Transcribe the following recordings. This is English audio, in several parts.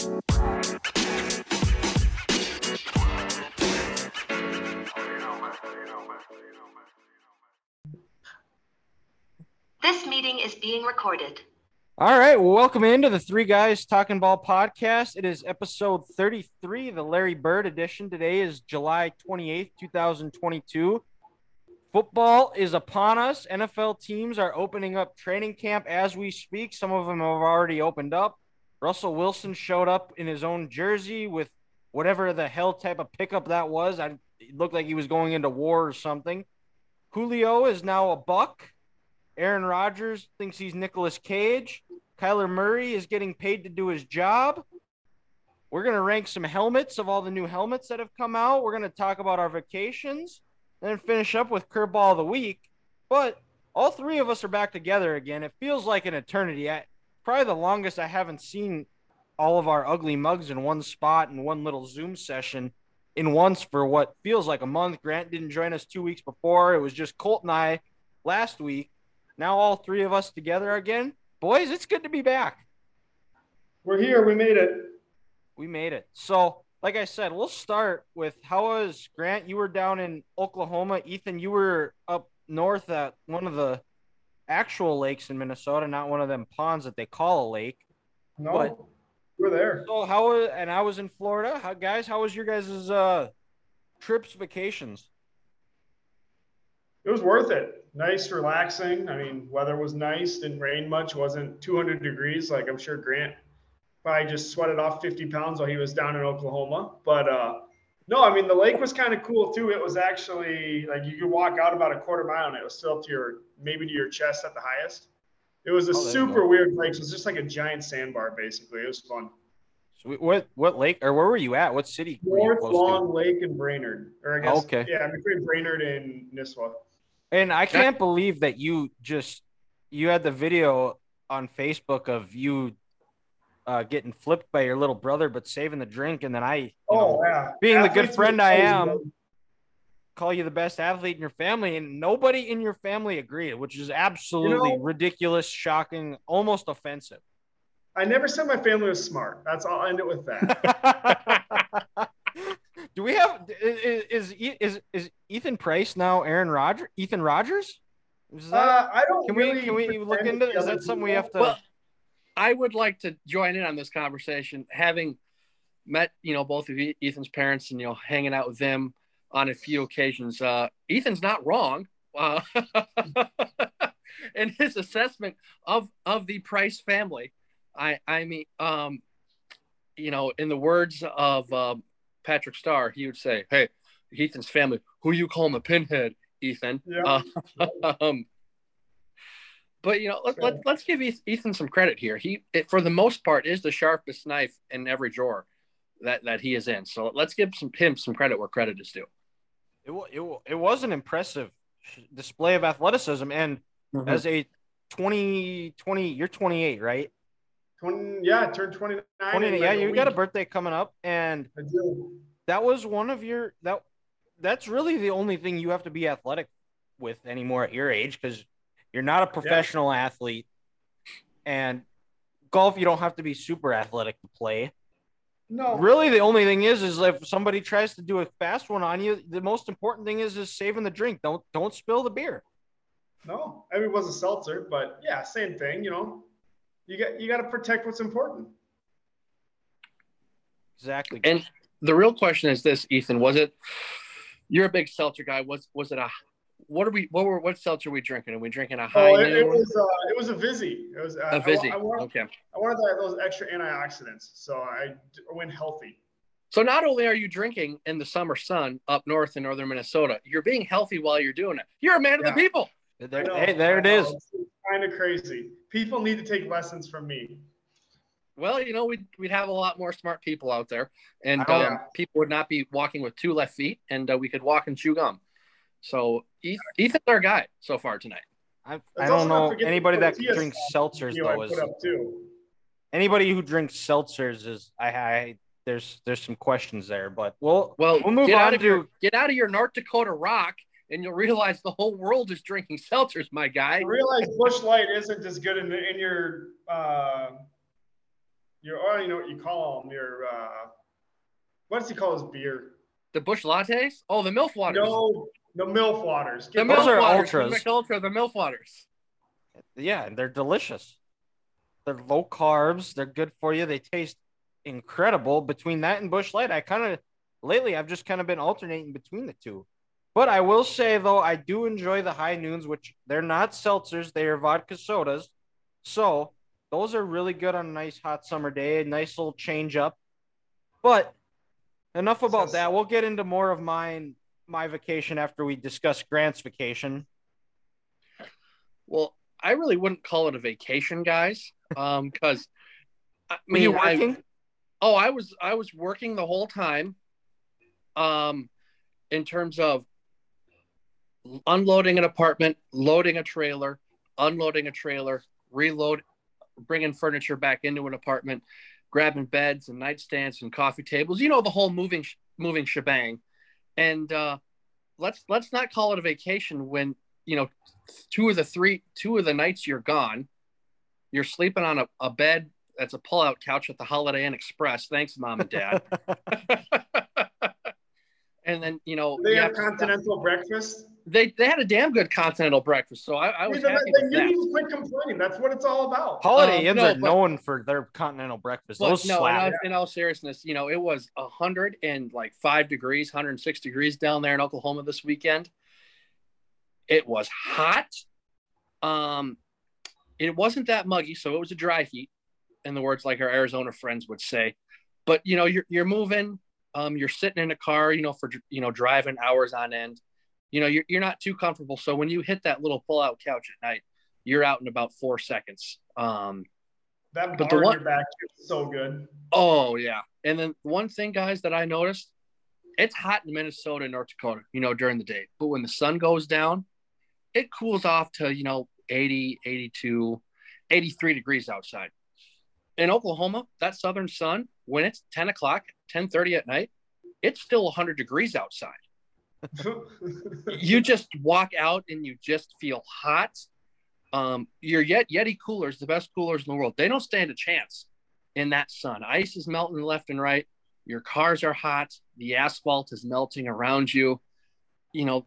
This meeting is being recorded. All right, welcome into the Three Guys Talking Ball podcast. It is episode 33, the Larry Bird edition. Today is July 28th, 2022. Football is upon us. NFL teams are opening up training camp as we speak. Some of them have already opened up. Russell Wilson showed up in his own jersey with whatever the hell type of pickup that was. I, it looked like he was going into war or something. Julio is now a buck. Aaron Rodgers thinks he's Nicolas Cage. Kyler Murray is getting paid to do his job. We're going to rank some helmets of all the new helmets that have come out. We're going to talk about our vacations, and then finish up with curveball of the week. But all three of us are back together again. It feels like an eternity. I, probably the longest I haven't seen all of our ugly mugs in one spot in one little Zoom session in once for what feels like a month. Grant didn't join us two weeks before. It was just Colt and I last week. Now all three of us together again. Boys, it's good to be back. We're here. We made it. We made it. So, like I said, we'll start with how was Grant? You were down in Oklahoma. Ethan, you were up north at one of the actual lakes in Minnesota, not one of them ponds that they call a lake. No, But- we're there. So how and I was in Florida. How guys, how was your guys' uh trips, vacations? It was worth it. Nice, relaxing. I mean, weather was nice. Didn't rain much. wasn't 200 degrees. Like I'm sure Grant probably just sweated off 50 pounds while he was down in Oklahoma. But uh, no, I mean the lake was kind of cool too. It was actually like you could walk out about a quarter mile and it was still up to your maybe to your chest at the highest. It was a Oh, super weird lake. So it was just like a giant sandbar basically. It was fun. So what what lake or where were you at? What city North close Long Lake in Brainerd, or I guess oh, Okay. yeah, between Brainerd and Nisswa. And I can't believe that you just you had the video on Facebook of you uh, getting flipped by your little brother, but saving the drink, and then I, you know, Oh yeah, being the good friend I am, though. call you the best athlete in your family, and nobody in your family agreed, which is absolutely know- ridiculous, shocking, almost offensive. I never said my family was smart. That's I'll end it with that. Do we have is is is, is Ethan Price now Aaron Rodgers? Ethan Rogers? Is that, uh, I don't. can we can we look into? Is that something we have to? Well, I would like to join in on this conversation, having met, you know, both of Ethan's parents and, you know, hanging out with them on a few occasions. Uh, Ethan's not wrong. Uh, in his assessment of, of the Price family. I, I mean, um, you know, in the words of uh, Patrick Star, he would say, Hey, Ethan's family, who you calling the pinhead, Ethan? Yeah. Uh, um, but you know, let, Sure. let, let's give Ethan some credit here. He, it, for the most part, is the sharpest knife in every drawer that that he is in. So let's give some him some credit where credit is due. it, it, it was an impressive display of athleticism, and mm-hmm. as a 20, 20 you're 28, right? 20, yeah, I turned 29. 20, yeah, like you got a birthday coming up, and I do. that was one of your that that's really the only thing you have to be athletic with anymore at your age because you're not a professional athlete and golf you don't have to be super athletic to play No, really the only thing is is if somebody tries to do a fast one on you the most important thing is is saving the drink don't don't spill the beer no. I mean, it was a seltzer, but yeah, same thing. You know, you got you got to protect what's important. exactly And the real question is this, Ethan: Was it? You're a big seltzer guy. Was was it a? What are we? What were? What seltzer are we drinking? Are we drinking a high Oh, it, it was uh, it was a Vizzy. It was uh, I a wa- fizzy. I, wanted, Okay. I wanted that, those extra antioxidants, so I went healthy. So not only are you drinking in the summer sun up north in northern Minnesota, you're being healthy while you're doing it. You're a man of the people. there, know, hey, there I it know, is It's kind of crazy. People need to take lessons from me. Well, you know, we'd, we'd have a lot more smart people out there, and Oh, um, people would not be walking with two left feet, and uh, we could walk and chew gum. So Ethan's our guy so far tonight. I, I don't know anybody that tortilla drinks seltzers You know, I though is put up too. anybody who drinks seltzers is I, I there's there's some questions there but we'll Well, we'll move get on out of to your get out of your North Dakota rock, and you'll realize the whole world is drinking seltzers, my guy. I realize Busch Light isn't as good in, in your uh, your oh, you know what you call them your uh, what does he call his beer? The Busch lattes? Oh, the MILF waters. No, the MILF waters. the Get Those MILF are waters. ultras. The Mich Ultra, the MILF waters. Yeah, and they're delicious. They're low carbs. They're good for you. They taste incredible. Between that and Busch Light, I kind of lately I've just kind of been alternating between the two. But I will say though, I do enjoy the high noons, which they're not seltzers; they are vodka sodas. So those are really good on a nice hot summer day. A nice little change up. But enough about So- that. We'll get into more of mine my vacation after we discuss Grant's vacation. Well, I really wouldn't call it a vacation, guys. Um, because I Were you mean, I- working? oh, I was I was working the whole time. Um, in terms of unloading an apartment, loading a trailer, unloading a trailer, reload, bringing furniture back into an apartment, grabbing beds and nightstands and coffee tables. You know the whole moving moving shebang. And uh, let's let's not call it a vacation when you know two of the three two of the nights you're gone. You're sleeping on a, a bed that's a pull-out couch at the Holiday Inn Express. Thanks, mom and dad. and then you know They you have have to- continental breakfast. They they had a damn good continental breakfast, so I, I was Yeah, happy then with you that. need to quit complaining. That's what it's all about. Holiday Um, Inns no, are but- known for their continental breakfast. But Those no, in slap. all, in all seriousness, you know, it was a hundred and like five degrees, 106 degrees down there in Oklahoma this weekend. It was hot. Um, it wasn't that muggy, so it was a dry heat, in the words like our Arizona friends would say. But you know, you're you're moving, um, you're sitting in a car, you know, for you know, driving hours on end. You know, you're you're not too comfortable. So when you hit that little pull-out couch at night, you're out in about four seconds. Um, That but the one- back is so good. Oh yeah. And then one thing, guys, that I noticed, it's hot in Minnesota and North Dakota, you know, during the day. But when the sun goes down, it cools off to, you know, 80, 82, 83 degrees outside. In Oklahoma, that southern sun, when it's 10 o'clock, 10:30 at night, it's still 100 degrees outside. You just walk out and you just feel hot. Um, your Yet Yeti coolers, the best coolers in the world, they don't stand a chance in that sun. Ice is melting left and right. Your cars are hot. The asphalt is melting around you. You know,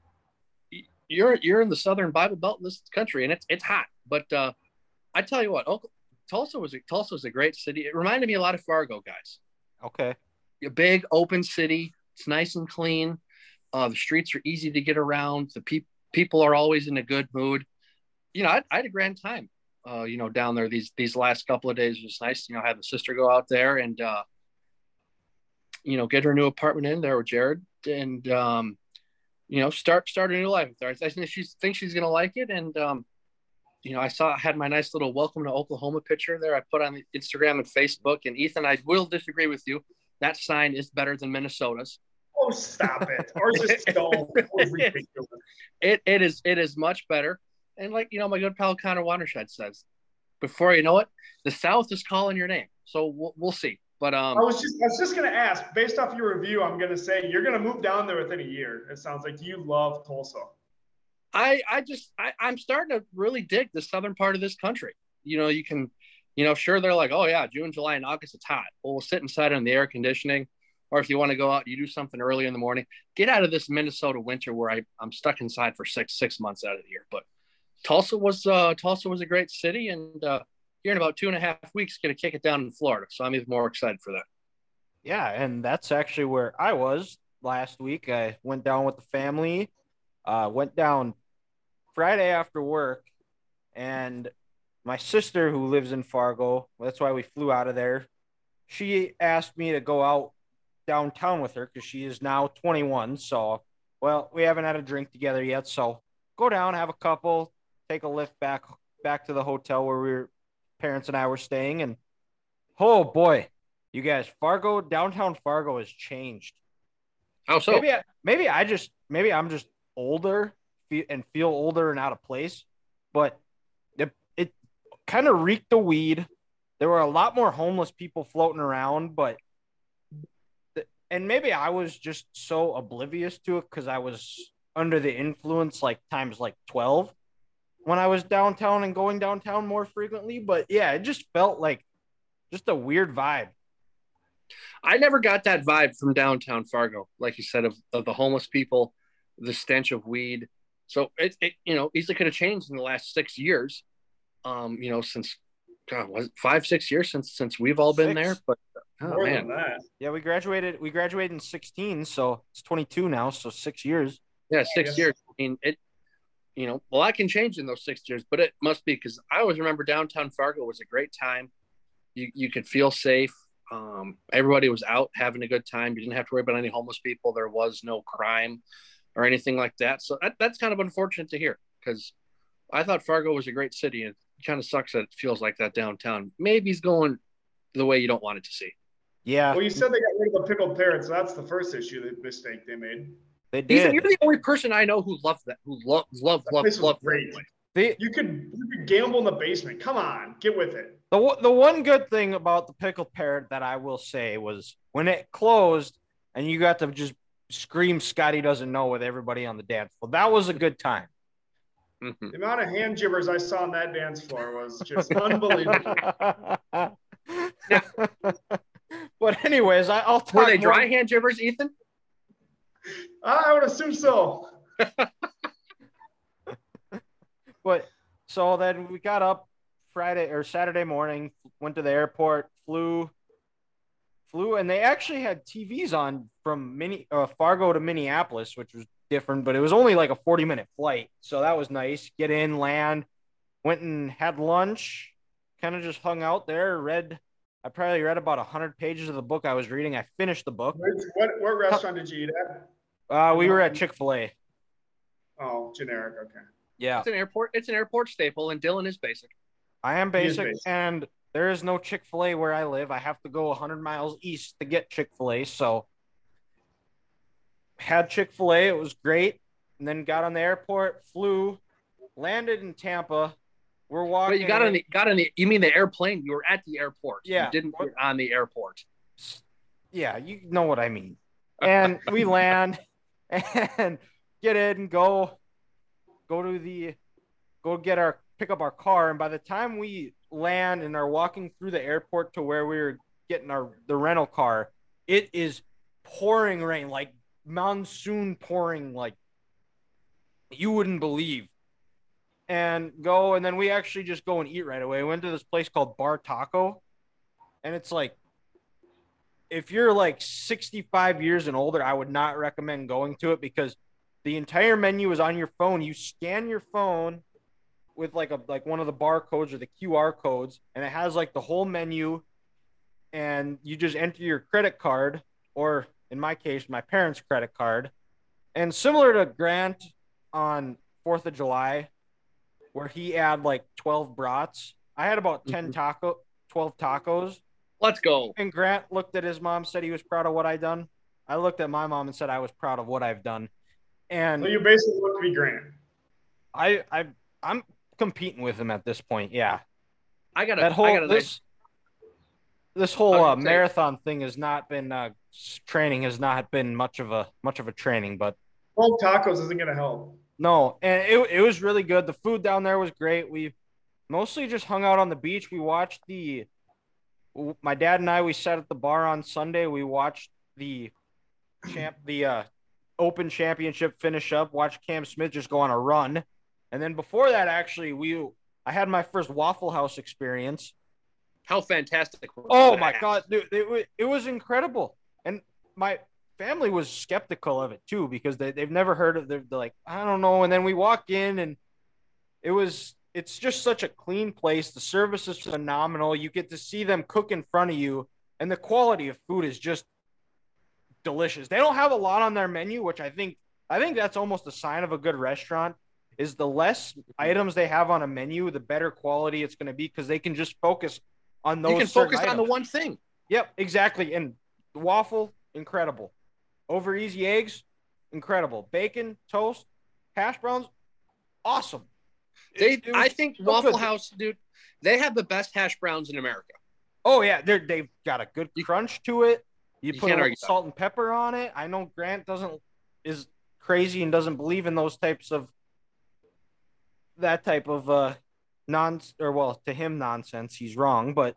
you're you're in the southern Bible Belt in this country, and it's it's hot. But uh, I tell you what, Oklahoma, Tulsa was a, Tulsa was a great city. It reminded me a lot of Fargo, guys. Okay. A big open city. It's nice and clean. Uh, the streets are easy to get around. The pe- people are always in a good mood. You know, I, I had a grand time. Uh, you know, down there these these last couple of days It was nice. You know, had the sister go out there and uh, you know get her new apartment in there with Jared and um, you know start start a new life with her. I think she thinks she's gonna like it and um, you know I saw I had my nice little welcome to Oklahoma picture there. I put on Instagram and Facebook. And Ethan, I will disagree with you. That sign is better than Minnesota's. Stop it. Ours is ridiculous. it it is it is much better. And like you know, my good pal Connor Watershed says, before you know it, the South is calling your name. So we'll, we'll see. But um, I was just I was just gonna ask, based off your review, I'm gonna say you're gonna move down there within a year. It sounds like you love Tulsa. I I just I, I'm starting to really dig the southern part of this country. You know, you can, you know, sure they're like, oh yeah, June, July, and August it's hot. Well, we'll sit inside in the air conditioning, or if you want to go out, you do something early in the morning. Get out of this Minnesota winter where I I'm stuck inside for six six months out of the year. But Tulsa was uh, Tulsa was a great city, and uh, here in about two and a half weeks, going to kick it down in Florida. So I'm even more excited for that. Yeah, and that's actually where I was last week. I went down with the family, uh, went down Friday after work, and my sister, who lives in Fargo, that's why we flew out of there. She asked me to go out downtown with her because she is now 21. So, well, we haven't had a drink together yet. So, go down, have a couple, take a lift back back to the hotel where we were, parents and I were staying, and oh boy, you guys, Fargo downtown Fargo has changed. How so? Maybe I, maybe I just maybe I'm just older and feel older and out of place, but it it kind of reeked the weed. There were a lot more homeless people floating around, but and maybe I was just so oblivious to it because I was under the influence like times like 12 when I was downtown and going downtown more frequently. But yeah, it just felt like just a weird vibe. I never got that vibe from downtown Fargo, like you said, of, of the homeless people, the stench of weed. So it, it you know, easily could have changed in the last six years. Um, you know, since God, was it five, six years since since we've all been Six. there. But oh More man, than that. Yeah, we graduated. We graduated in 16, so it's 22 now. So six years. yeah, six Yes. years. I mean, it. You know, well, I can change in those six years, but it must be because I always remember downtown Fargo was a great time. You you could feel safe. Um, everybody was out having a good time. You didn't have to worry about any homeless people. There was no crime or anything like that. So that, that's kind of unfortunate to hear because I thought Fargo was a great city, and it kind of sucks that it feels like that downtown. Maybe it's going the way you don't want it to see. Yeah, Well, you said they got rid of the pickled parrots. So that's the first issue, the mistake they made. they Ethan, did. you're the only person I know who loved that, who loved, loved, That loved, place loved. great. The, You could you could gamble in the basement. Come on, get with it. the one- the one good thing about the pickled parrot that I will say was when it closed and you got to just scream Scotty doesn't know with everybody on the dance floor. That was a good time. Mhm. The amount of hand jibbers I saw on that dance floor was just unbelievable. but anyways, I, I'll talk Were they more- dry hand jibbers, Ethan? I would assume so. But so then we got up Friday or Saturday morning, went to the airport, flew, flew, and they actually had TVs on from mini uh, Fargo to Minneapolis, which was different, but it was only like a 40 minute flight. So that was nice. Get in, land, went and had lunch, kind of just hung out there, read. I probably read about 100 pages of the book I was reading. I finished the book. What what restaurant did you eat at? Uh, we were at Chick fil A. Oh, generic. Okay. Yeah. It's an airport. It's an airport staple, and Dylan is basic. I am basic, basic. and there is no Chick fil A where I live. I have to go 100 miles east to get Chick fil A. So, had Chick fil A. It was great. And then got on the airport, flew, landed in Tampa. We're walking. But you got on the got on the. You mean the airplane? You were at the airport. Yeah. You didn't get on the airport. Yeah, you know what I mean. And we land and get in, and go, go to the, go get our pick up our car. And by the time we land and are walking through the airport to where we were getting our the rental car, it is pouring rain, like monsoon pouring, like you wouldn't believe. And go, and then we actually just go and eat right away. We went to this place called Bar Taco, and it's like if you're like 65 years and older, I would not recommend going to it because the entire menu is on your phone. You scan your phone with like a like one of the barcodes or the QR codes, and it has like the whole menu, and you just enter your credit card, or in my case, my parents' credit card. And similar to Grant on Fourth of July, where he had like 12 brats, I had about 10 Mhm. taco, 12 tacos. Let's go. And Grant looked at his mom, said he was proud of what I'd done. I looked at my mom and said I was proud of what I've done. And Well, you basically look to be Grant. I, I, I'm competing with him at this point. Yeah, I got a. that whole I got a this, this whole uh, marathon thing has not been uh, training has not been much of a much of a training, but Twelve tacos isn't gonna help. No, and it it was really good. The food down there was great. We mostly just hung out on the beach. We watched the my dad and I we sat at the bar on Sunday. We watched the champ the uh open championship finish up, watched Cam Smith just go on a run. And then before that actually we I had my first Waffle House experience. How fantastic! Oh my god, dude, it, it was incredible. And my family was skeptical of it too because they, they've never heard of it. They're like, I don't know. And then we walk in and it was it's just such a clean place. The service is phenomenal. You get to see them cook in front of you, and the quality of food is just delicious. They don't have a lot on their menu, which I think I think that's almost a sign of a good restaurant. Is the less items they have on a menu, the better quality it's going to be because they can just focus on those. You can focus on the one thing. Yep, exactly. And the waffle, incredible. Over easy eggs, incredible. Bacon, toast, hash browns, awesome. They, it I think so Waffle good. House, dude, they have the best hash browns in America. Oh yeah, they're they've got a good crunch to it. You, you put a can't little argue that. salt and pepper on it. I know Grant doesn't is crazy and doesn't believe in those types of that type of uh non or well to him nonsense. He's wrong, but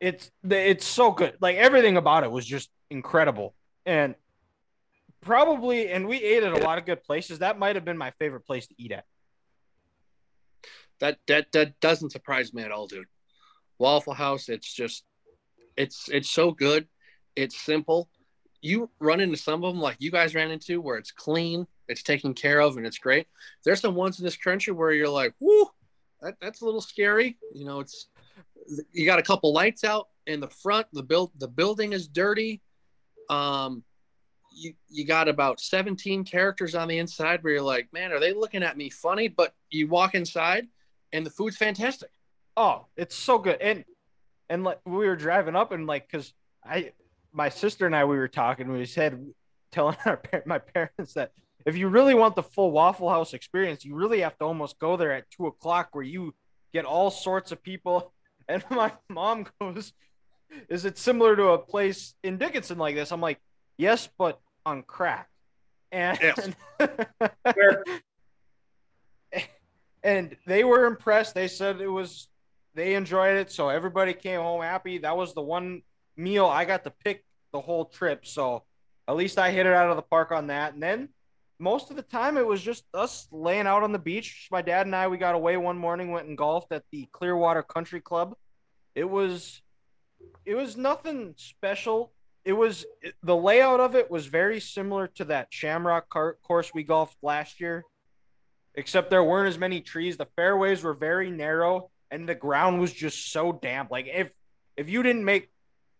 it's it's so good. Like everything about it was just incredible, and probably and we ate at a lot of good places. That might have been my favorite place to eat at. That that that doesn't surprise me at all, dude. Waffle House, it's just it's it's so good. It's simple. You run into some of them like you guys ran into where it's clean, it's taken care of, and it's great. There's some ones in this country where you're like, whoo, that, that's a little scary. You know, it's you got a couple lights out in the front. The build the building is dirty. Um, you you got about 17 characters on the inside where you're like, man, are they looking at me funny? But you walk inside and the food's fantastic. Oh, it's so good. And and like we were driving up and like because I my sister and I we were talking. We said telling our my parents that if you really want the full Waffle House experience, you really have to almost go there at two o'clock where you get all sorts of people. And my mom goes, "Is it similar to a place in Dickinson like this?" I'm like, "Yes, but on crack." And Yes. and they were impressed. They said it was they enjoyed it, so everybody came home happy. That was the one meal I got to pick the whole trip, so at least I hit it out of the park on that. And then most of the time it was just us laying out on the beach. My dad and I we got away one morning, went and golfed at the Clearwater Country Club. It was it was nothing special. It was the layout of it was very similar to that Shamrock car- course we golfed last year, except there weren't as many trees. The fairways were very narrow, and the ground was just so damp. Like if if you didn't make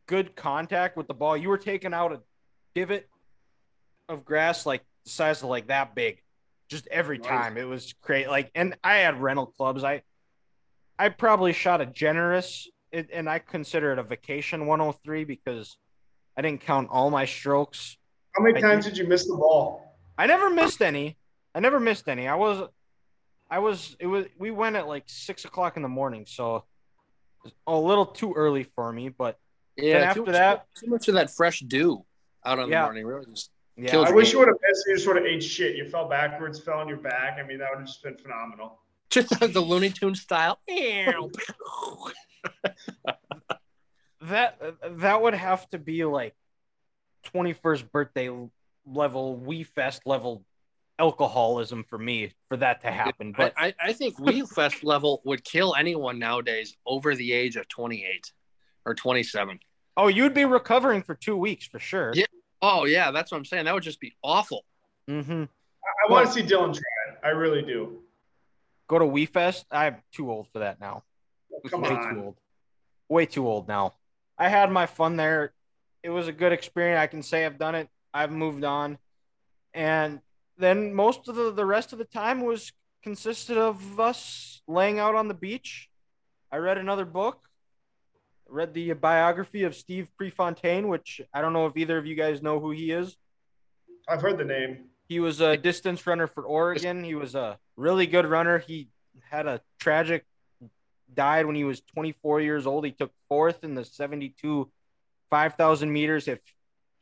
good contact with the ball, you were taking out a divot of grass like the size of like that big, just every time. It was great. Like, and I had rental clubs. I I probably shot a generous, it, and I consider it a vacation 103 because I didn't count all my strokes. How many I times do- did you miss the ball? I never missed any. I never missed any. I was, I was. It was. We went at like six o'clock in the morning, so a little too early for me. But Yeah, after too, that- too much of that fresh dew out on Yeah. the morning. Really just yeah, Kills I me. wish you would have missed. You just would have ate shit. You fell backwards, fell on your back. I mean, that would have just been phenomenal. just the Looney Tune style. that that would have to be like 21st birthday level WE Fest level alcoholism for me for that to happen. But I, I, I think WE Fest level would kill anyone nowadays over the age of 28 or 27. oh, you'd be recovering for two weeks for sure. Yeah. Oh, yeah, that's what I'm saying. That would just be awful. Mm-hmm. I, I want to see Dylan try it. I really do. Go to WE Fest. I'm too old for that now. Come Way too on. old. Way too old now. I had my fun there. It was a good experience. I can say I've done it. I've moved on. And then most of the, the rest of the time was consisted of us laying out on the beach. I read another book. Read the biography of Steve Prefontaine, which I don't know if either of you guys know who he is. I've heard the name. He was a distance runner for Oregon. He was a really good runner. He had a tragic died when he was 24 years old. He took fourth in the 72 5,000 meters. If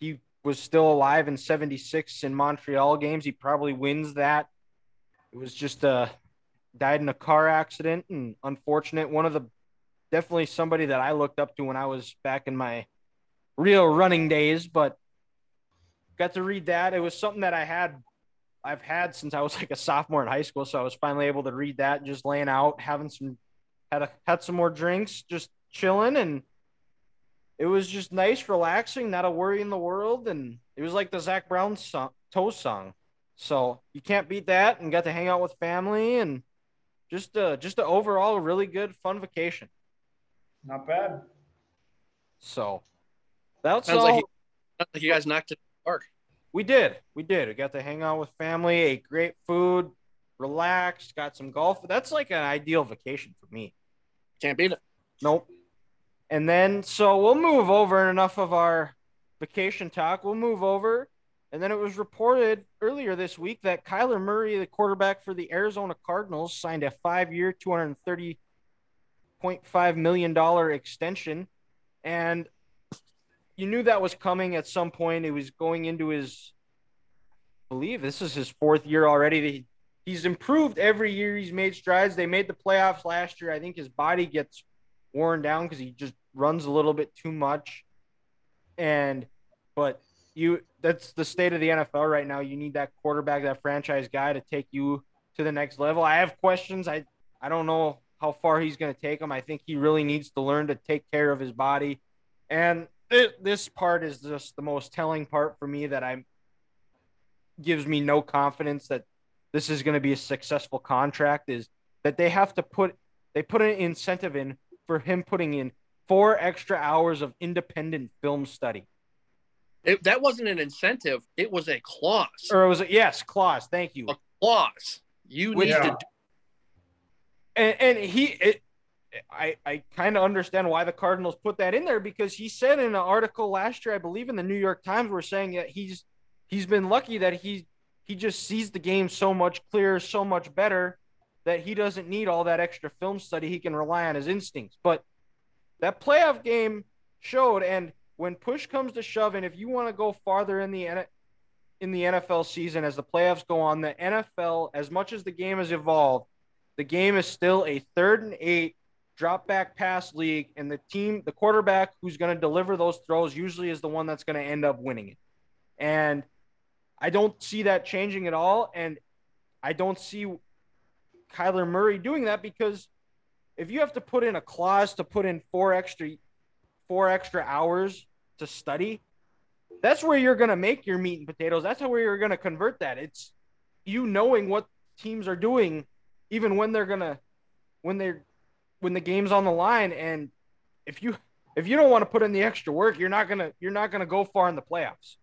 he was still alive in 76 in Montreal games, he probably wins that. It was just uh died in a car accident and unfortunate. One of the definitely somebody that I looked up to when I was back in my real running days, but got to read that. It was something that I had I've had since I was like a sophomore in high school, so I was finally able to read that just laying out, having some had a, had some more drinks, just chilling and it was just nice, relaxing, not a worry in the world and it was like the Zac Brown song, Toast song. So, you can't beat that and got to hang out with family and just uh just an overall really good fun vacation. Not bad. So, that's Sounds all like, you, like you guys knocked it out of the park. We did. We did. We got to hang out with family, ate great food, relaxed, got some golf. That's like an ideal vacation for me. Can't beat it. Nope. And then, so we'll move over and enough of our vacation talk. We'll move over. And then it was reported earlier this week that Kyler Murray, the quarterback for the Arizona Cardinals, signed a five year, $230.5 million extension. And you knew that was coming at some point. It was going into his, I believe this is his fourth year already. He's improved every year. He's made strides. They made the playoffs last year. I think his body gets worn down because he just runs a little bit too much. And but you that's the state of the NFL right now. You need that quarterback, that franchise guy to take you to the next level. I have questions. I I don't know how far he's going to take him. I think he really needs to learn to take care of his body. And th- this part is just the most telling part for me that I'm gives me no confidence that this is going to be a successful contract is that they have to put they put an incentive in for him putting in four extra hours of independent film study. It, that wasn't an incentive; it was a clause. Or it was a, yes, clause. Thank you. A clause. You Which- need Yeah. to. Do, and, and he it, i i kind of understand why the cardinals put that in there because he said in an article last year i believe in the new york times we're saying that he's he's been lucky that he he just sees the game so much clearer so much better that he doesn't need all that extra film study he can rely on his instincts but that playoff game showed and when push comes to shove and if you want to go farther in the in the NFL season as the playoffs go on the NFL as much as the game has evolved the game is still a third and eight drop back pass league, and the team, the quarterback who's going to deliver those throws, usually is the one that's going to end up winning it. And I don't see that changing at all. And I don't see Kyler Murray doing that because if you have to put in a clause to put in four extra four extra hours to study, that's where you're going to make your meat and potatoes. That's how where you're going to convert that. It's you knowing what teams are doing even when they're gonna when they're when the game's on the line and if you if you don't want to put in the extra work you're not gonna you're not gonna go far in the playoffs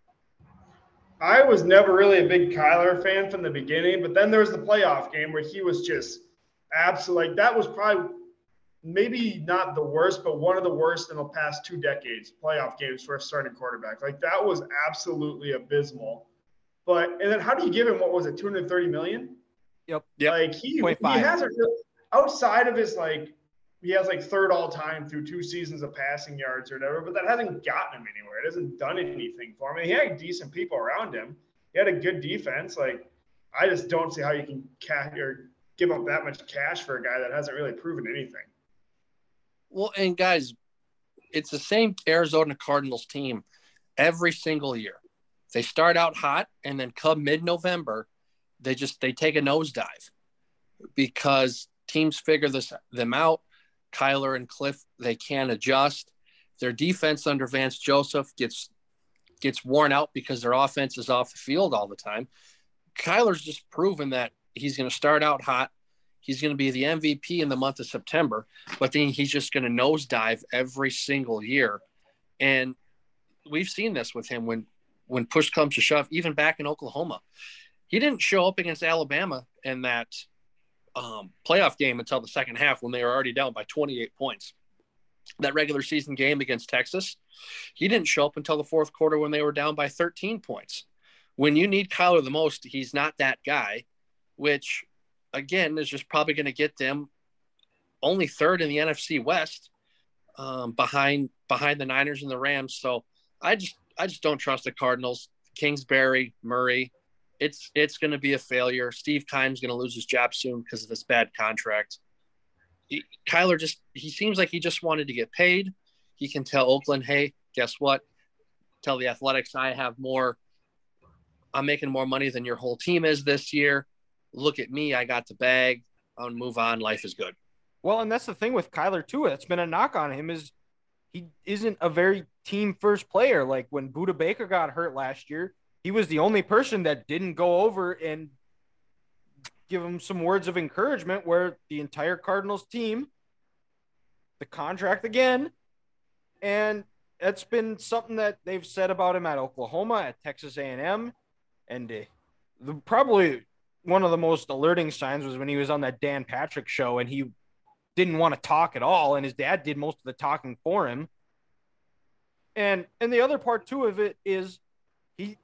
I was never really a big Kyler fan from the beginning, but then there was the playoff game where he was just absolutely like that was probably maybe not the worst, but one of the worst in the past two decades playoff games for a starting quarterback. Like that was absolutely abysmal. But and then how do you give him what was it, 230 million? Yep. Yep. Like he, he hasn't really, outside of his like he has like third all time through two seasons of passing yards or whatever, but that hasn't gotten him anywhere. It hasn't done anything for him. He had decent people around him. He had a good defense. Like I just don't see how you can cash or give up that much cash for a guy that hasn't really proven anything. well, and guys, it's the same Arizona Cardinals team every single year. They start out hot, and then come mid-November, they just they take a nosedive because teams figure this them out. Kyler and Cliff they can't adjust. Their defense under Vance Joseph gets gets worn out because their offense is off the field all the time. Kyler's just proven that he's going to start out hot. He's going to be the MVP in the month of September, but then he's just going to nosedive every single year. And we've seen this with him when when push comes to shove, even back in Oklahoma. He didn't show up against Alabama in that um, playoff game until the second half when they were already down by 28 points. That regular season game against Texas, he didn't show up until the fourth quarter when they were down by 13 points. When you need Kyler the most, he's not that guy, which again is just probably going to get them only third in the NFC West, um, behind behind the Niners and the Rams. So I just I just don't trust the Cardinals. Kingsbury, Murray, it's it's going to be a failure. Steve Keim's going to lose his job soon because of this bad contract. He, Kyler just he seems like he just wanted to get paid. He can tell Oakland, hey, guess what? Tell the Athletics I have more. I'm making more money than your whole team is this year. Look at me, I got the bag. I'll move on. Life is good. well and that's the thing with kyler too that's been a knock on him is he isn't a very team first player like when Budda Baker got hurt last year he was the only person that didn't go over and give him some words of encouragement where the entire Cardinals team, the contract again, and that's been something that they've said about him at Oklahoma, at Texas A&M, and uh, the, probably one of the most alerting signs was when he was on that Dan Patrick show and he didn't want to talk at all, and his dad did most of the talking for him. And and the other part too of it is he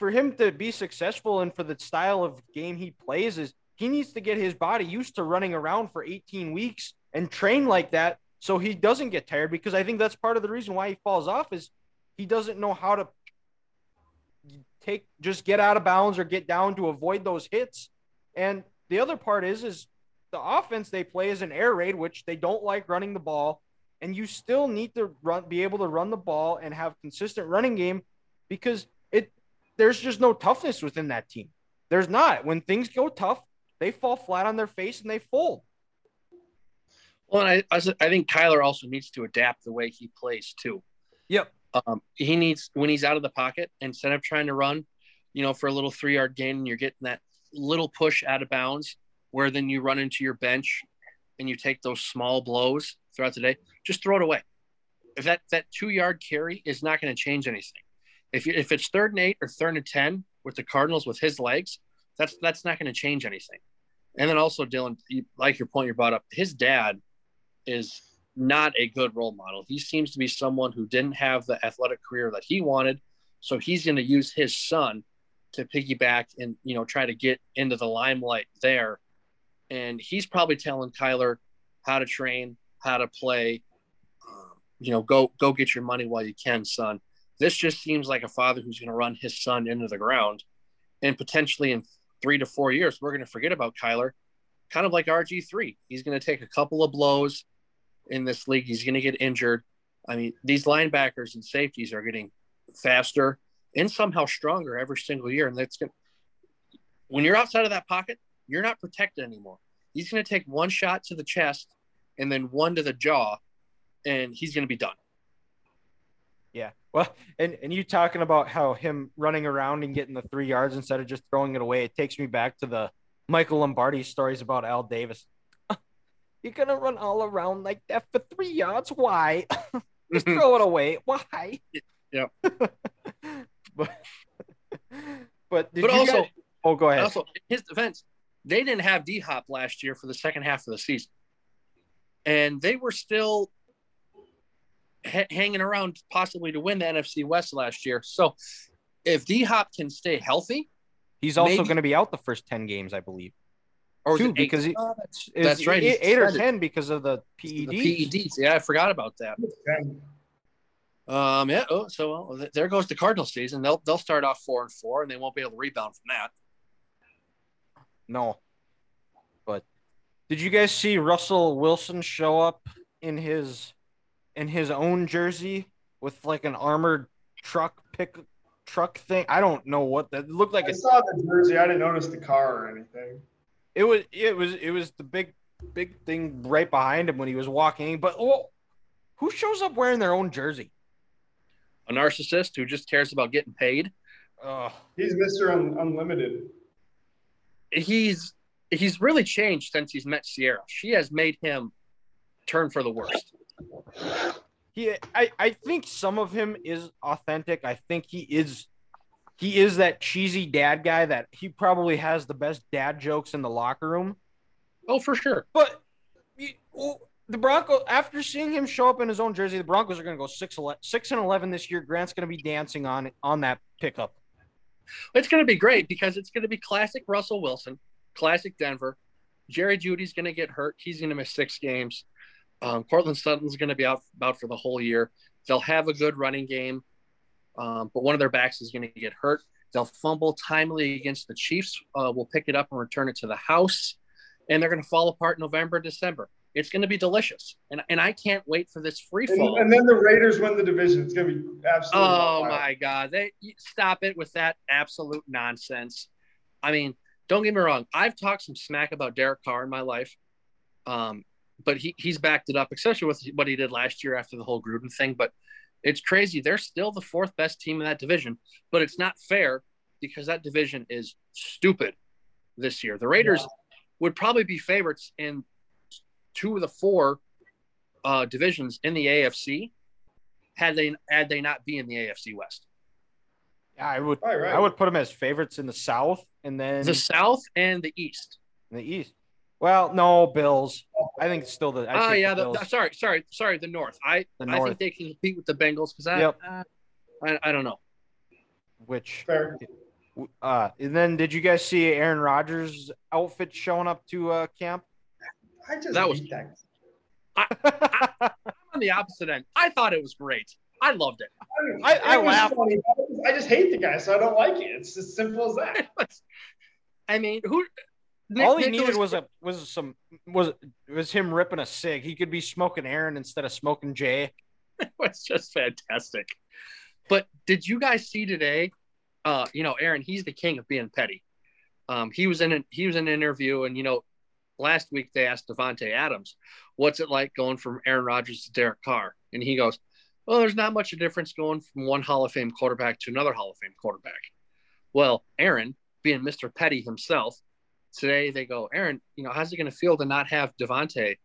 for him to be successful and for the style of game he plays is he needs to get his body used to running around for 18 weeks and train like that so he doesn't get tired because I think that's part of the reason why he falls off is he doesn't know how to take just get out of bounds or get down to avoid those hits. And the other part is is the offense they play is an air raid, which they don't like running the ball. and you still need to run, be able to run the ball and have consistent running game because there's just no toughness within that team. There's not. When things go tough, they fall flat on their face and they fold. Well, I, I think Kyler also needs to adapt the way he plays too. Yep. Um, he needs when he's out of the pocket, instead of trying to run, you know, for a little three yard gain, and you're getting that little push out of bounds, where then you run into your bench and you take those small blows throughout the day. Just throw it away. If that that two yard carry is not going to change anything, if you, if it's third and eight or third and ten with the Cardinals with his legs, that's that's not going to change anything. And then also, Dylan, you, like your point you brought up, his dad is not a good role model. He seems to be someone who didn't have the athletic career that he wanted, so he's going to use his son to piggyback and you know try to get into the limelight there. And he's probably telling Kyler how to train, how to play. Um, you know, go go get your money while you can, son. This just seems like a father who's going to run his son into the ground, and potentially in three to four years, we're going to forget about Kyler, kind of like RG three. He's going to take a couple of blows in this league. He's going to get injured. I mean, these linebackers and safeties are getting faster and somehow stronger every single year, and that's going. When you're outside of that pocket, you're not protected anymore. He's going to take one shot to the chest and then one to the jaw, and he's going to be done. Yeah. Well, and, and you talking about how him running around and getting the three yards instead of just throwing it away, it takes me back to the Michael Lombardi stories about Al Davis. You're gonna run all around like that for three yards. Why? just throw it away. Why? Yeah. but but, but also, guys, oh, go ahead. Also, his defense, they didn't have D Hop last year for the second half of the season, and they were still ha- hanging around possibly to win the NFC West last year. So, if D Hop can stay healthy, he's also going to be out the first ten games, I believe. Or two because he, oh, that's, that's, right, eight, eight or ten because of the PEDs. The PEDs, yeah, I forgot about that. Um, yeah. Oh, so well, there goes the Cardinal season. They'll they'll start off four and four, and they won't be able to rebound from that. No. But did you guys see Russell Wilson show up in his in his own jersey with like an armored truck pick truck thing? I don't know what that looked like. I saw the jersey. I didn't notice the car or anything. It was it was it was the big big thing right behind him when he was walking. But oh, who shows up wearing their own jersey? A narcissist who just cares about getting paid. Uh, he's Mr. Un- Unlimited. He's he's really changed since he's met Ciara. She has made him turn for the worst. He, I, I think some of him is authentic. I think he is he is that cheesy dad guy that he probably has the best dad jokes in the locker room. Oh, for sure. But the Broncos, after seeing him show up in his own jersey, the Broncos are going to go six, six and eleven this year. Grant's going to be dancing on on that pickup. It's going to be great because it's going to be classic Russell Wilson, classic Denver. Jerry Jeudy's going to get hurt. He's going to miss six games. Um, Courtland Sutton's going to be out about for the whole year. They'll have a good running game um, but one of their backs is going to get hurt. They'll fumble timely against the Chiefs. Uh, we'll pick it up and return it to the house, and they're going to fall apart November, December. It's going to be delicious, and and I can't wait for this free fall. And, and then the Raiders win the division. It's going to be absolutely. Oh my God! They stop it with that absolute nonsense. I mean, don't get me wrong. I've talked some smack about Derek Carr in my life, um, but he he's backed it up, especially with what he did last year after the whole Gruden thing. But it's crazy. They're still the fourth best team in that division, but it's not fair because that division is stupid this year. The Raiders yeah. would probably be favorites in two of the four uh, divisions in the AFC had they had they not be in the AFC West. Yeah, I would right, right. I would put them as favorites in the South and then the South and the East. In the East. Well, no, Bills. I think it's still the. Oh yeah, the, the, sorry, sorry, sorry. The North. I the North. I think they can compete with the Bengals because I, yep. Uh, I I don't know. Which. Fair. Uh, and then did you guys see Aaron Rodgers' outfit showing up to uh, camp? I just that was. That. I, I, I'm on the opposite end. I thought it was great. I loved it. I, mean, I, I laughed. I just hate the guy, so I don't like it. It's as simple as that. I mean, who Nick- All he Nick needed was a was some was was him ripping a cig. He could be smoking Aaron instead of smoking Jay. It was just fantastic. But did you guys see today? Uh, you know, Aaron, he's the king of being petty. Um, he was in a, he was in an interview, and you know, last week they asked Davante Adams, "What's it like going from Aaron Rodgers to Derek Carr?" And he goes, "Well, there's not much of a difference going from one Hall of Fame quarterback to another Hall of Fame quarterback." Well, Aaron, being Mr. Petty himself, today they go, Aaron, you know, how's it going to feel to not have Davante,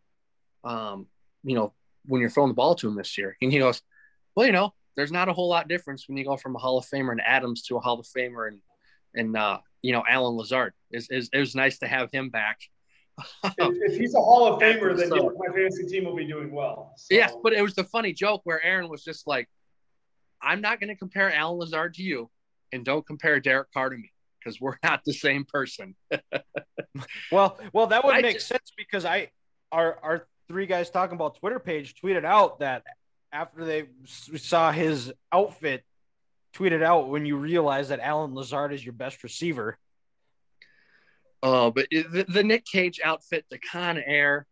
um, you know, when you're throwing the ball to him this year? And he goes, well, you know, there's not a whole lot difference when you go from a Hall of Famer and Adams to a Hall of Famer and and uh, you know Allen Lazard. Is is it was nice to have him back. If, he's a Hall of Famer, then so- my fantasy team will be doing well. So, Yes, but it was the funny joke where Aaron was just like, "I'm not going to compare Allen Lazard to you, and don't compare Derek Carr to me because we're not the same person." Well, well, that would I make just- sense because I our our three guys talking about Twitter page tweeted out that after they saw his outfit, tweeted out when you realize that Allen Lazard is your best receiver. Uh, but the, the Nick Cage outfit, the Con Air,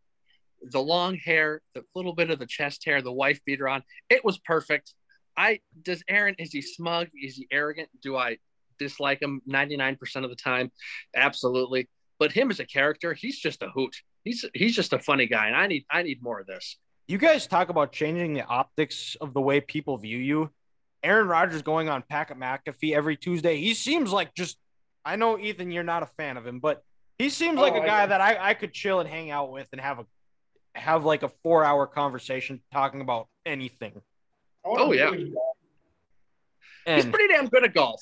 the long hair, the little bit of the chest hair, the wife beater on, it was perfect. I does Aaron is he smug? Is he arrogant? Do I dislike him 99% of the time? Absolutely. But him as a character, he's just a hoot. He's he's just a funny guy, and I need I need more of this. You guys talk about changing the optics of the way people view you. Aaron Rodgers going on Pat McAfee every Tuesday. He seems like just. I know Ethan, you're not a fan of him, but he seems like Oh, a I- guy that I, I could chill and hang out with and have a have like a four hour conversation talking about anything. I Oh, yeah. doing golf. He's pretty damn good at golf.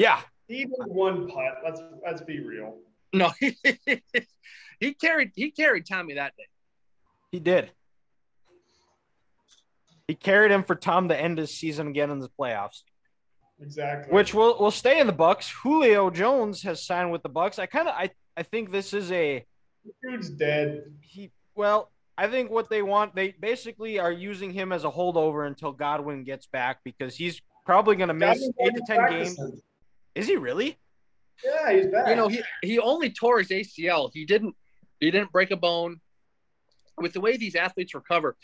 Yeah, He did one putt. Let's let's be real. No, he carried he carried Tommy that day. he did. He carried him for Tom to end his season again in the playoffs. Exactly. which will will stay in the Bucks. Julio Jones has signed with the Bucks. I kind of I I think this is a dude's dead. he well I think what they want they basically are using him as a holdover until Godwin gets back because he's probably going to miss Godwin's eight to ten games. Practicing. Is he really? Yeah, he's back. you know he, he only tore his acl he didn't he didn't break a bone with the way these athletes recover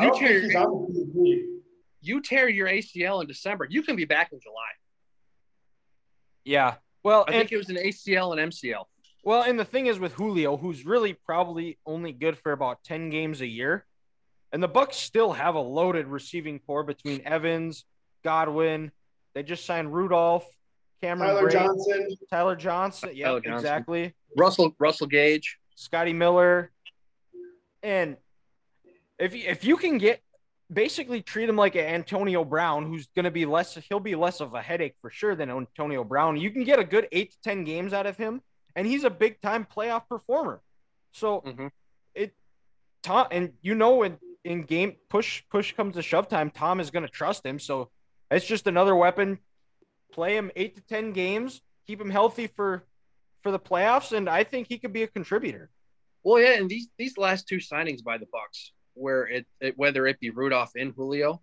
you think he's on the PUP. you tear your acl in december you can be back in july Yeah. Well, i and think it was an acl and mcl well, and the thing is with Julio, who's really probably only good for about ten games a year, and the Bucks still have a loaded receiving corps between Evans, Godwin. They just signed Rudolph, Cameron Tyler Brate, Johnson. Tyler Johnson. Yeah, Tyler Johnson. exactly. russell russell gage Scotty Miller. And if you, if you can get basically treat him like an Antonio Brown, who's going to be less, he'll be less of a headache for sure than Antonio Brown. You can get a good eight to 10 games out of him, and he's a big time playoff performer. So Mhm. it, Tom, and you know, in, in game push, push comes to shove time, Tom is going to trust him. So it's just another weapon. Play him eight to 10 games, keep him healthy for, for the playoffs, and I think he could be a contributor. well yeah and these these last two signings by the bucks where it, it whether it be rudolph and julio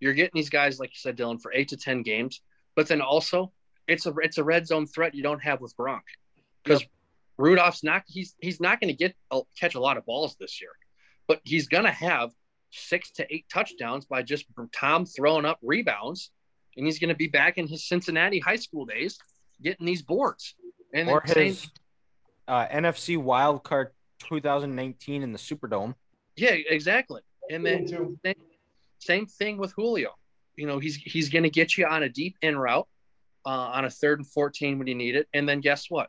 you're getting these guys like you said dylan for eight to ten games but then also it's a it's a red zone threat you don't have with gronk because Rudolph's not he's he's not going to get catch a lot of balls this year, but he's going to have six to eight touchdowns by just Tom throwing up rebounds, and he's going to be back in his Cincinnati high school days getting these boards. And or then same, his uh, NFC wild card 2019 in the Superdome. yeah, exactly. And then too. same thing with Julio. You know, he's he's going to get you on a deep in route uh, on a third and 14 when you need it. And then guess what?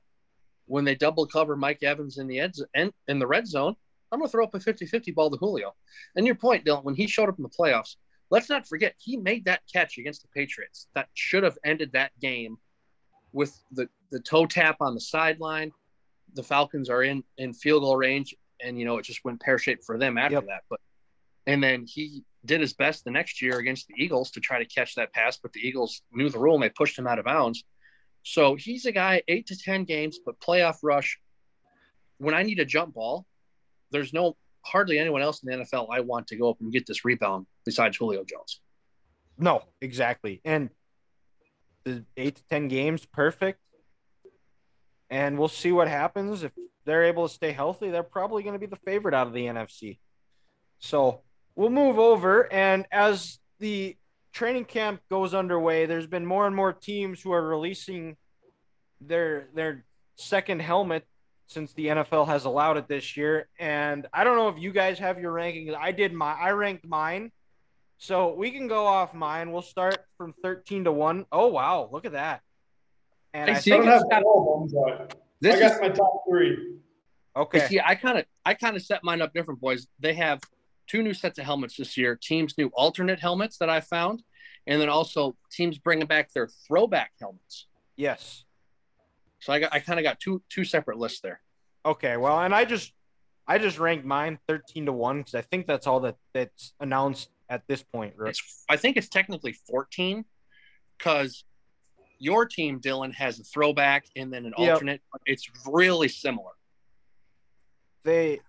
When they double cover Mike Evans in the ed in, in the red zone, I'm going to throw up a 50-50 ball to Julio. And your point, Dylan, when he showed up in the playoffs, let's not forget he made that catch against the Patriots that should have ended that game with the the toe tap on the sideline. The Falcons are in in field goal range, and you know it just went pear shaped for them after Yep. that. But and then he did his best the next year against the Eagles to try to catch that pass, but the Eagles knew the rule and they pushed him out of bounds. So he's a guy eight to ten games, but playoff rush. When I need a jump ball, there's no hardly anyone else in the NFL I want to go up and get this rebound besides Julio Jones. No, exactly. And the eight to ten games, perfect. and we'll see what happens. If they're able to stay healthy, they're probably going to be the favorite out of the NFC. So we'll move over, and as the training camp goes underway, there's been more and more teams who are releasing their their second helmet since the NFL has allowed it this year. And I don't know if you guys have your rankings. I did my I ranked mine. So we can go off mine. We'll start from 13 to 1. Oh wow, look at that. And I, I don't have all of them, but this I got is, my top three. Okay. See, I kind of I kind of set mine up different, boys. They have two new sets of helmets this year. Teams new alternate helmets that I found, and then also teams bringing back their throwback helmets. Yes. So I got I kind of got two two separate lists there. Okay, well, and I just I just ranked mine thirteen to one because I think that's all that that's announced at this point. Right? It's, I think it's technically fourteen because your team, Dylan, has a throwback and then an yep. alternate. It's really similar. They,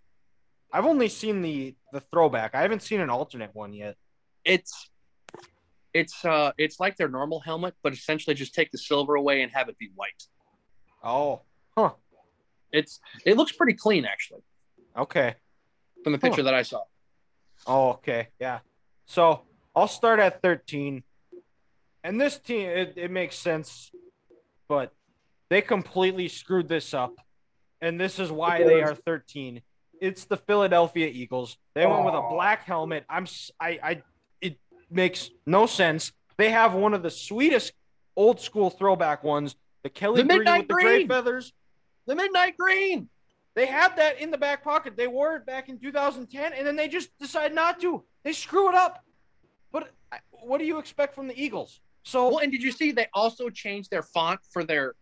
I've only seen the the throwback. I haven't seen an alternate one yet. It's it's uh it's like their normal helmet, but essentially just take the silver away and have it be white. Oh, huh. It's it looks pretty clean actually. Okay. From the picture huh. that I saw. Oh, okay. Yeah. So I'll start at 13. And this team, it, it makes sense, but they completely screwed this up. And this is why they are 13. It's the Philadelphia Eagles. They went with a black helmet. I'm I I it makes no sense. They have one of the sweetest old school throwback ones, the Kelly the green with the gray feathers. The midnight green. They had that in the back pocket. They wore it back in 2010, and then they just decide not to. They screw it up. But what do you expect from the Eagles? So well, and did you see they also changed their font for their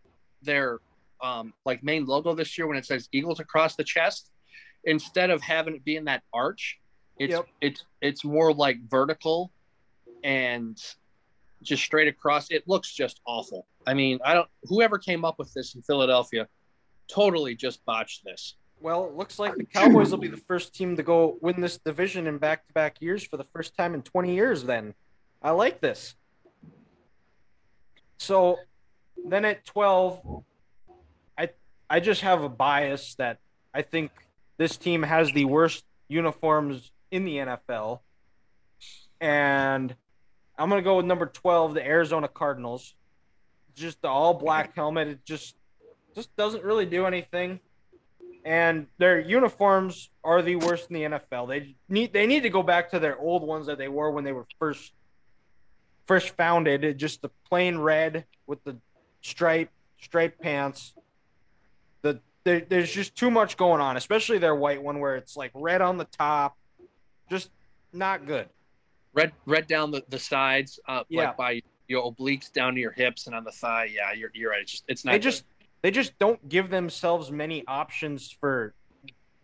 their um like main logo this year when it says Eagles across the chest instead of having it be in that arch, it's yep. it's it's more like vertical and just straight across. It looks just awful. I mean, I don't whoever came up with this in Philadelphia totally just botched this. Well, it looks like the Cowboys will be the first team to go win this division in back to back years for the first time in 20 years, then. I like this. So then at 12, I I just have a bias that I think this team has the worst uniforms in the NFL. And I'm going to go with number 12, the Arizona Cardinals. Just the all black helmet. It just just doesn't really do anything. And their uniforms are the worst in the NFL. They need they need to go back to their old ones that they wore when they were first first founded. Just the plain red with the stripe striped pants. The there, there's just too much going on, especially their white one where it's like red on the top. Just not good. Red red down the, the sides, uh, yeah. like by your obliques down to your hips and on the thigh. Yeah, you're, you're right. It's just it's not. They good. just they just don't give themselves many options for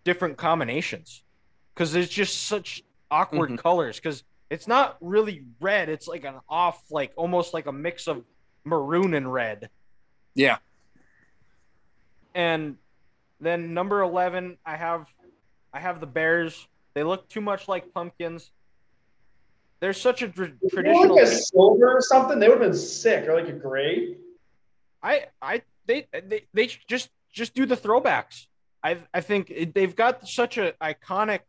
different combinations. Because it's just such awkward mm-hmm. colors. Because it's not really red it's like an off like almost like a mix of maroon and red. Yeah. And then number 11 i have i have the bears. They look too much like pumpkins. They're such a tr- traditional like a silver or something. They would have been sick or like a gray. I i they they they just just do the throwbacks. I I think it, they've got such a iconic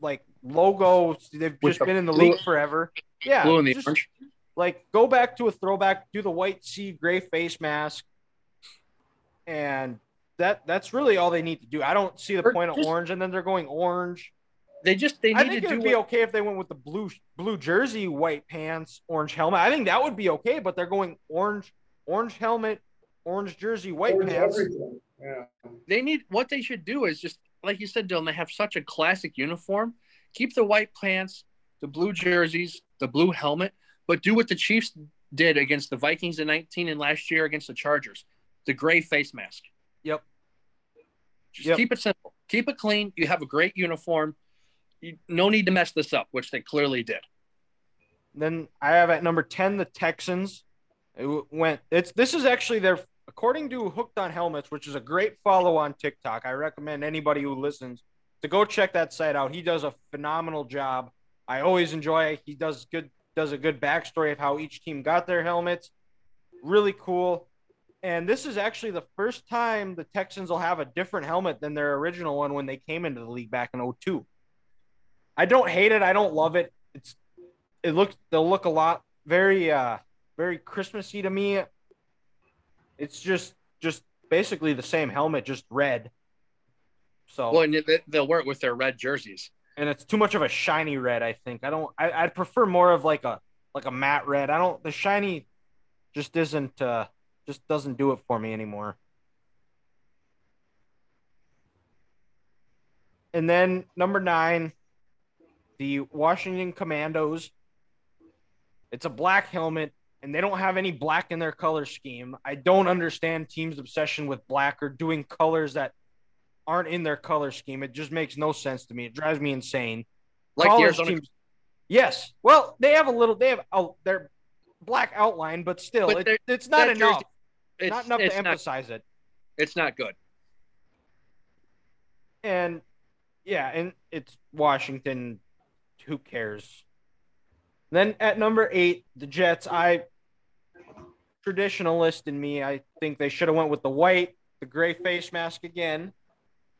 like logo. They've With just the been in the blue, league forever. Yeah, blue and the just, orange. Like go back to a throwback. Do the white C gray face mask, and that that's really all they need to do. I don't see the or point just, of orange, and then they're going orange. They just they need I think to it'd be okay if they went with the blue blue jersey, white pants, orange helmet. I think that would be okay, but they're going orange orange helmet, orange jersey, white orange pants. Yeah. They need what they should do is just like you said, Dylan. They have such a classic uniform. Keep the white pants, the blue jerseys, the blue helmet, but do what the Chiefs did against the Vikings in 19 and last year against the Chargers, the gray face mask. Yep. Just yep. keep it simple. Keep it clean. You have a great uniform. You, no need to mess this up, which they clearly did. Then I have at number 10 the Texans. It went. It's this is actually their according to Hooked on Helmets, which is a great follow on TikTok. I recommend anybody who listens to go check that site out. He does a phenomenal job. I always enjoy it. He does good does a good backstory of how each team got their helmets. Really cool. And this is actually the first time the Texans will have a different helmet than their original one when they came into the league back in 02. I don't hate it. I don't love it. It's it looks they'll look a lot very uh very Christmassy to me. It's just just basically the same helmet, just red. So Well, and they- they'll wear it with their red jerseys. and it's too much of a shiny red. I think I don't. I, I'd prefer more of like a like a matte red. I don't. The shiny just isn't. uh Just doesn't do it for me anymore. And then number nine, the Washington Commandos. It's a black helmet, and they don't have any black in their color scheme. I don't understand teams' obsession with black or doing colors that aren't in their color scheme. It just makes no sense to me. It drives me insane. Like the Arizona teams- Yes. Well, they have a little. They have oh, their black outline, but still, But it, it's not enough. jersey- it's, not enough to not, emphasize it. it's not good. And yeah, and it's Washington. Who cares? Then at number eight, the Jets. I traditionalist in me. I think they should have went with the white, the gray face mask again,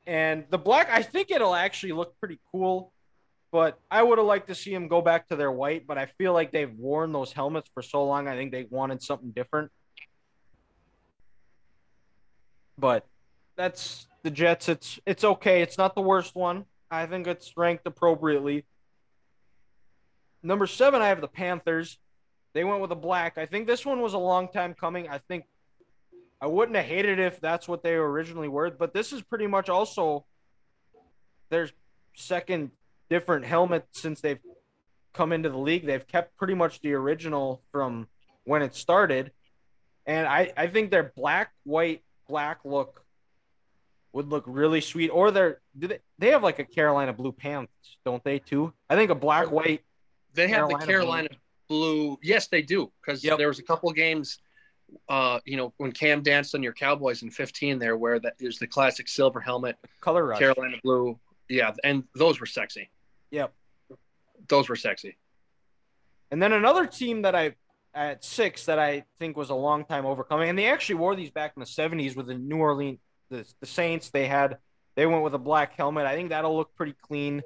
and the black. I think it'll actually look pretty cool. But I would have liked to see them go back to their white. But I feel like they've worn those helmets for so long. I think they wanted something different. But that's the Jets. It's it's okay. It's not the worst one. I think it's ranked appropriately. Number seven, I have the Panthers. They went with a black. I think this one was a long time coming. I think I wouldn't have hated it if that's what they originally were, but this is pretty much also their second different helmet since they've come into the league. They've kept pretty much the original from when it started. And I, I think their black, white, black look would look really sweet. Or their do they they have like a Carolina blue pants, don't they too? I think a black, white. They have Carolina the Carolina blue. Yes, they do. Because Yep. there was a couple of games, uh, you know, when Cam danced on your Cowboys in 15 there, where that is the classic silver helmet, Color rush. Carolina blue. Yeah, and those were sexy. Yep. Those were sexy. And then another team that I at six that I think was a long time overcoming, and they actually wore these back in the seventies with the New Orleans the, the Saints. They had they went with a black helmet. I think that'll look pretty clean.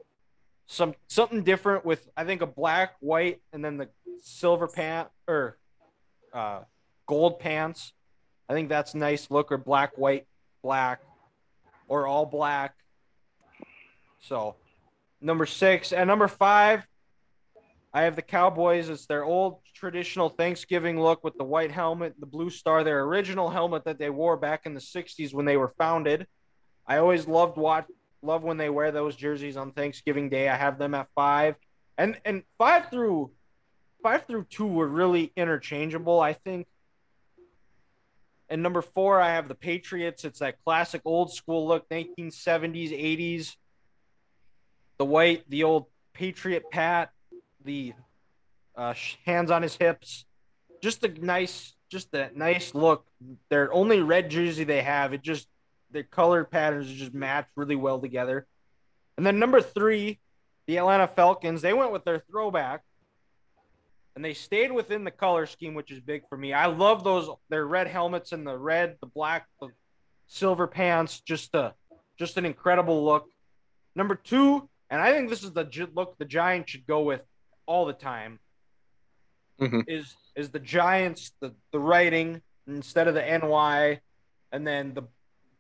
Some something different with I think a black, white, and then the silver pant or uh, gold pants. I think that's nice look or black, white, black, or all black. So number six and number five, I have the Cowboys. It's their old traditional Thanksgiving look with the white helmet, the blue star, their original helmet that they wore back in the 60s when they were founded. I always loved watch love when they wear those jerseys on Thanksgiving Day. I have them at 5. And and 5 through 5 through 2 were really interchangeable, I think. And number 4, I have the Patriots. It's that classic old school look, 1970s, 80s. The white, the old Patriot pat, the uh, hands on his hips. Just a nice, just that nice look. Their only red jersey they have, it just their color patterns just match really well together. And then number three, the Atlanta Falcons, they went with their throwback, and they stayed within the color scheme, which is big for me. I love those their red helmets and the red, the black, the silver pants. Just a just an incredible look. Number two, and I think this is the look the Giants should go with all the time. Mhm. Is is the Giants the the writing instead of the NY, and then the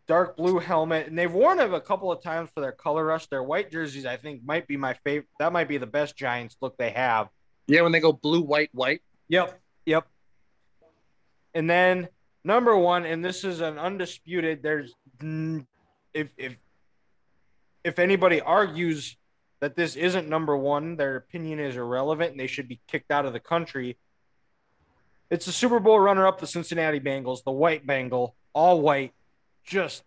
dark blue helmet, and they've worn it a couple of times for their color rush. Their white jerseys, I think, might be my favorite. That might be the best Giants look they have. Yeah, when they go blue, white, white. Yep. Yep. And then number one, and this is an undisputed. There's if if if anybody argues that this isn't number one, their opinion is irrelevant and they should be kicked out of the country. It's the Super Bowl runner-up, the Cincinnati Bengals, the white Bengal, all white, just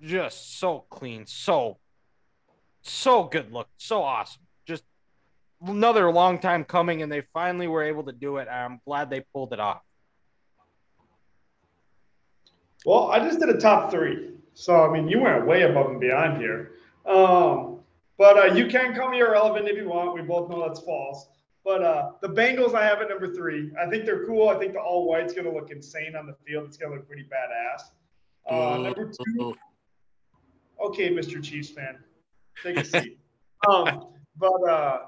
just so clean, so so good look, so awesome. Just another long time coming, and they finally were able to do it. I'm glad they pulled it off. Well, I just did a top three. So, I mean, you went way above and beyond here. Um, but uh, you can call me irrelevant if you want. We both know that's false. But uh, the Bengals, I have at number three. I think they're cool. I think the all white's going to look insane on the field. It's going to look pretty badass. Uh, number two. Okay, Mr. Chiefs fan, take a seat. um, but uh,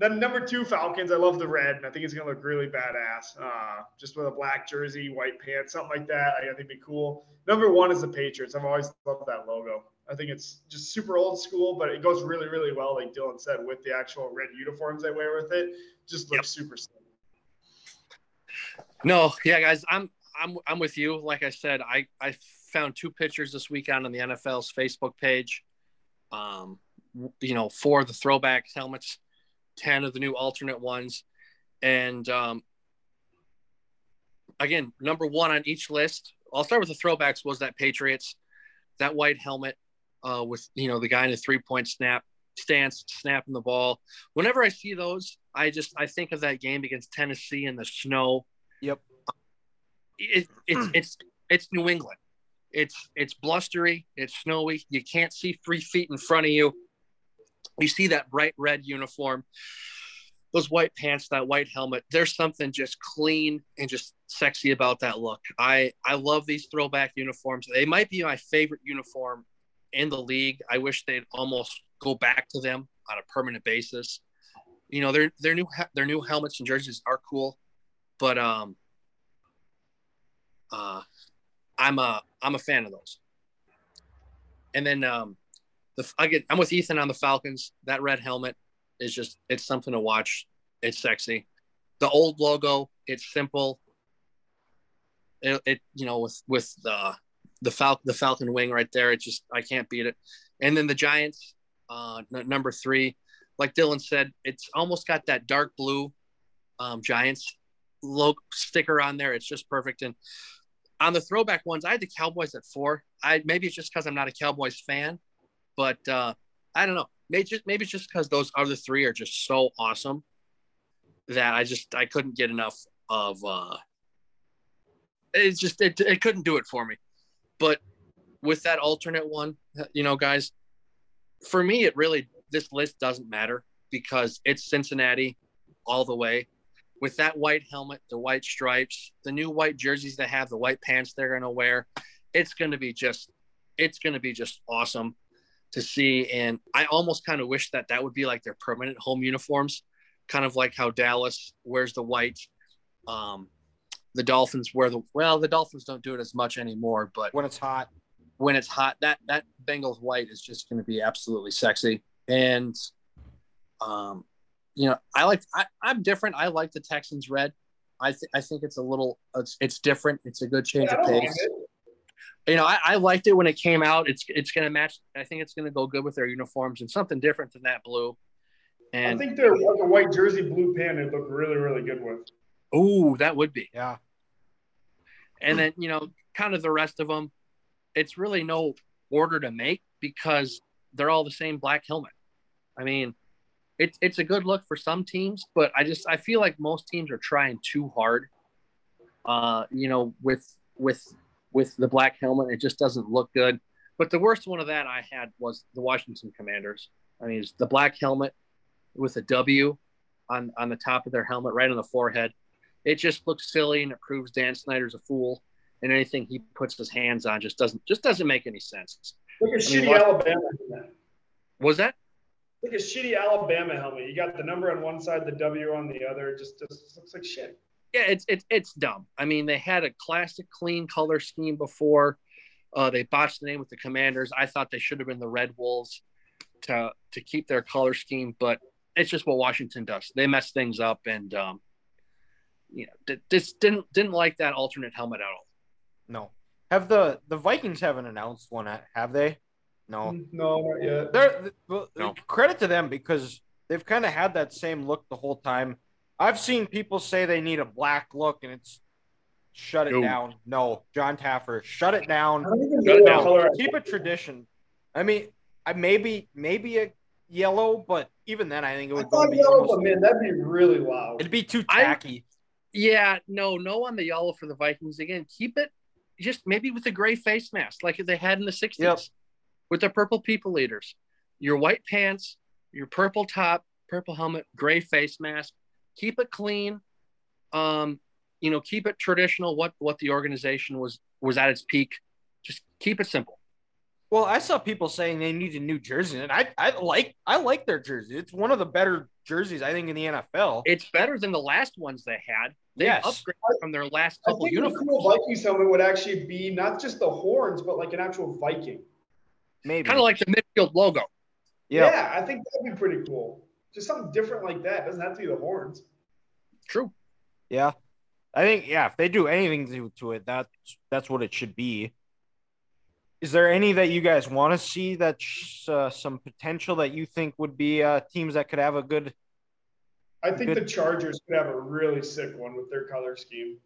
then number two, Falcons. I love the red, and I think it's going to look really badass. Uh, just with a black jersey, white pants, something like that. I think it'd be cool. Number one is the Patriots. I've always loved that logo. I think it's just super old school, but it goes really, really well, like Dylan said, with the actual red uniforms they wear with it. Just looks yep. super sick. No, yeah, guys, I'm I'm I'm with you. Like I said, I I found two pictures this weekend on the NFL's Facebook page. Um, you know, for the throwback helmets, ten of the new alternate ones, and um, again, number one on each list. I'll start with the throwbacks. Was that Patriots? That white helmet uh, with you know the guy in a three point snap stance snapping the ball. Whenever I see those, I just I think of that game against Tennessee in the snow. Yep. It, it's it's it's New England. It's it's blustery. It's snowy. You can't see three feet in front of you. You see that bright red uniform, those white pants, that white helmet. There's something just clean and just sexy about that look. I I love these throwback uniforms. They might be my favorite uniform in the league. I wish they'd almost go back to them on a permanent basis. You know, their their new their new helmets and jerseys are cool, but um, uh, I'm a I'm a fan of those. And then um, the I get I'm with Ethan on the Falcons. That red helmet is just it's something to watch. It's sexy. The old logo, it's simple. It, it you know with with the the Falcon the Falcon wing right there. It just I can't beat it. And then the Giants, uh, n- number three, like Dylan said, it's almost got that dark blue um, Giants logo sticker on there. It's just perfect. And on the throwback ones, I had the Cowboys at four. I maybe it's just because I'm not a Cowboys fan, but uh, I don't know. Maybe just maybe it's just because those other three are just so awesome that I just I couldn't get enough of. uh It just it, it couldn't do it for me. But with that alternate one, you know, guys, for me, it really, this list doesn't matter because it's Cincinnati all the way. With that white helmet, the white stripes, the new white jerseys they have, the white pants they're going to wear, it's going to be just, it's going to be just awesome to see. And I almost kind of wish that that would be like their permanent home uniforms, kind of like how Dallas wears the white. Um, the Dolphins wear the well, the Dolphins don't do it as much anymore, but when it's hot, when it's hot, that that Bengals white is just going to be absolutely sexy. And um, you know, I like I, I'm different. I like the Texans red. I th- I think it's a little it's, it's different. It's a good change yeah, of pace. You know, I, I liked it when it came out. It's it's going to match. I think it's going to go good with their uniforms and something different than that blue. And I think their like a white jersey blue pen It looked really really good with. Oh, that would be. Yeah. And then, you know, kind of the rest of them, it's really no order to make because they're all the same black helmet. I mean, it's it's a good look for some teams, but I just I feel like most teams are trying too hard. Uh, you know, with with with the black helmet, it just doesn't look good. But the worst one of that I had was the Washington Commanders. I mean, it's the black helmet with a W on on the top of their helmet, right on the forehead it just looks silly and it proves Dan Snyder's a fool. And anything he puts his hands on just doesn't just doesn't make any sense. Look at I shitty mean, Alabama. Was that? Look at shitty Alabama helmet. You got the number on one side, the W on the other. It just, just looks like shit. Yeah, it's it's it's dumb. I mean, they had a classic clean color scheme before. Uh, they botched the name with the Commanders. I thought they should have been the Red Wolves to to keep their color scheme, but it's just what Washington does. They mess things up, and um, you know, just didn't didn't like that alternate helmet at all. No. Have the the Vikings haven't announced one? Have they? No. Mm, no, not yet. They're well, no. credit to them because they've kind of had that same look the whole time. I've seen people say they need a black look, and it's shut it no. down. No, Jon Taffer, shut it down. Shut it down. Keep a tradition. I mean, I maybe maybe a yellow, but even then, I think it would. I thought yellow, almost, man, that'd be really loud. It'd be too tacky. Yeah, no, no on the yellow for the Vikings. Again, keep it just maybe with a gray face mask like they had in the 60s yep. with the purple people leaders. Your white pants, your purple top, purple helmet, gray face mask. Keep it clean. Um, you know, keep it traditional. What what the organization was was at its peak. Just keep it simple. Well, I saw people saying they need a new jersey, and I I like I like their jersey. It's one of the better jerseys I think in the NFL. It's better than the last ones they had. They Yes. upgraded from their last couple I couple think uniforms. the cool Vikings helmet would actually be not just the horns, but like an actual Viking. Maybe Kind of like the midfield logo. yeah. Yeah, I think that'd be pretty cool. Just something different like that. doesn't have to be the horns. True. Yeah. I think yeah, if they do anything to, to it, that's that's what it should be. Is there any that you guys want to see that's uh, some potential that you think would be uh, teams that could have a good? I think Good. the Chargers could have a really sick one with their color scheme.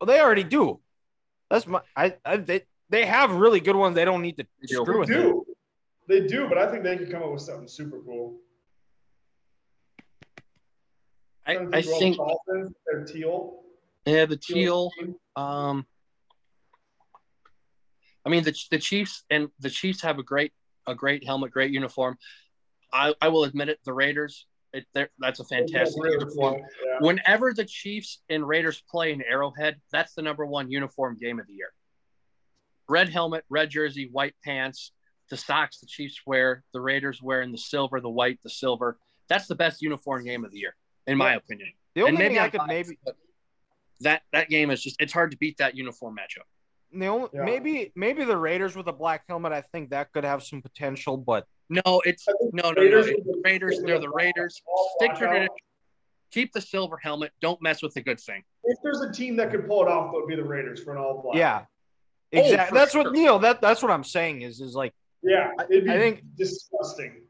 Well, they already do. That's my. I, I they they have really good ones. They don't need to They do. screw They with it. do. They do, but I think they could come up with something super cool. I, I think the they're teal. yeah, the teal. Um, I mean the the Chiefs and the Chiefs have a great a great helmet, great uniform. I, I will admit it. The Raiders, it, that's a fantastic Really uniform. yeah. Whenever the Chiefs and Raiders play in Arrowhead, that's the number one uniform game of the year. Red helmet, red jersey, white pants, the socks the Chiefs wear, the Raiders wearing the silver, the white, the silver. That's the best uniform game of the year, in my Yeah. opinion. The only thing I I'm could biased, maybe that that game is just it's hard to beat that uniform matchup. the only, Yeah. maybe maybe the Raiders with a black helmet. I think that could have some potential, but No, it's no, no, no. Raiders It's with the- the Raiders, they're the the Raiders. Stick to blackout. tradition. Keep the silver helmet. Don't mess with the good thing. If there's a team that could pull it off, it would be the Raiders for an all black. yeah, Oh, exactly. for that's sure. what you know. That that's what I'm saying is is like Yeah, it'd be I think- disgusting.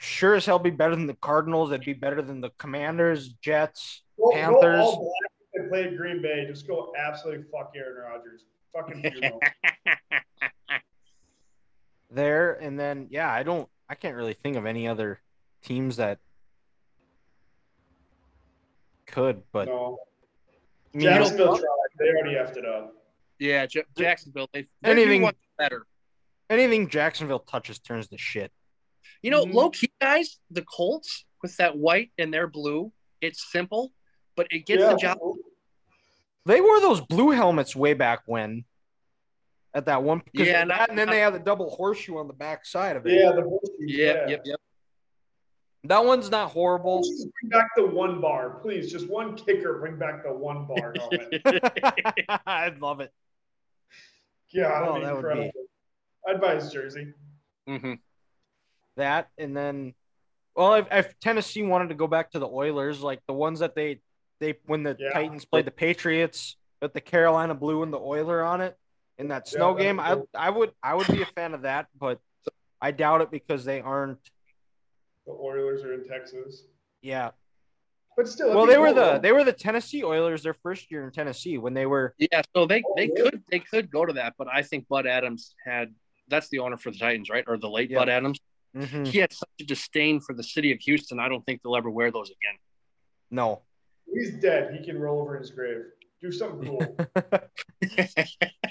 It sure as hell be better than the Cardinals. It'd be better than the Commanders, Jets, Go, Panthers. Go all black and play Green Bay. Just go absolutely fuck Aaron Rodgers. Fucking there, and then yeah, I don't, I can't really think of any other teams that could, but no. I mean, Jacksonville tried. They already effed it up. Yeah, J- Jacksonville. They they Anything- better. anything Jacksonville touches turns to shit. You know, Mhm. low key guys, the Colts with that white and their blue. It's simple, but it gets yeah. the job. They wore those blue helmets way back when. At that one, Yeah, that, and I- and then they have the double horseshoe on the back side of it. Yeah, the horseshoes, Yep, yeah. yep, yep. That one's not horrible. Just bring back the one bar, please. Just one kicker. Bring back the one bar helmet. I'd love it. Yeah, Oh, that'd be that would be- I'd buy his jersey. hmm that and then well if, if tennessee wanted to go back to the oilers like the ones that they they when the Yeah. titans played the patriots with the carolina blue and the oiler on it in that snow that'd game be i i would i would be a fan of that but i doubt it because they aren't The Oilers are in Texas, yeah but still. well be they were the though. they were the tennessee oilers their first year in tennessee when they were Yeah, so they oh, they Oh, really? could they could go to that, but I think Bud Adams had that's the owner for the Titans, right? Or the late Yeah. Bud Adams. Mhm. He had such a disdain for the city of Houston. I don't think they'll ever wear those again. no He's dead. He can roll over in his grave. Do something cool.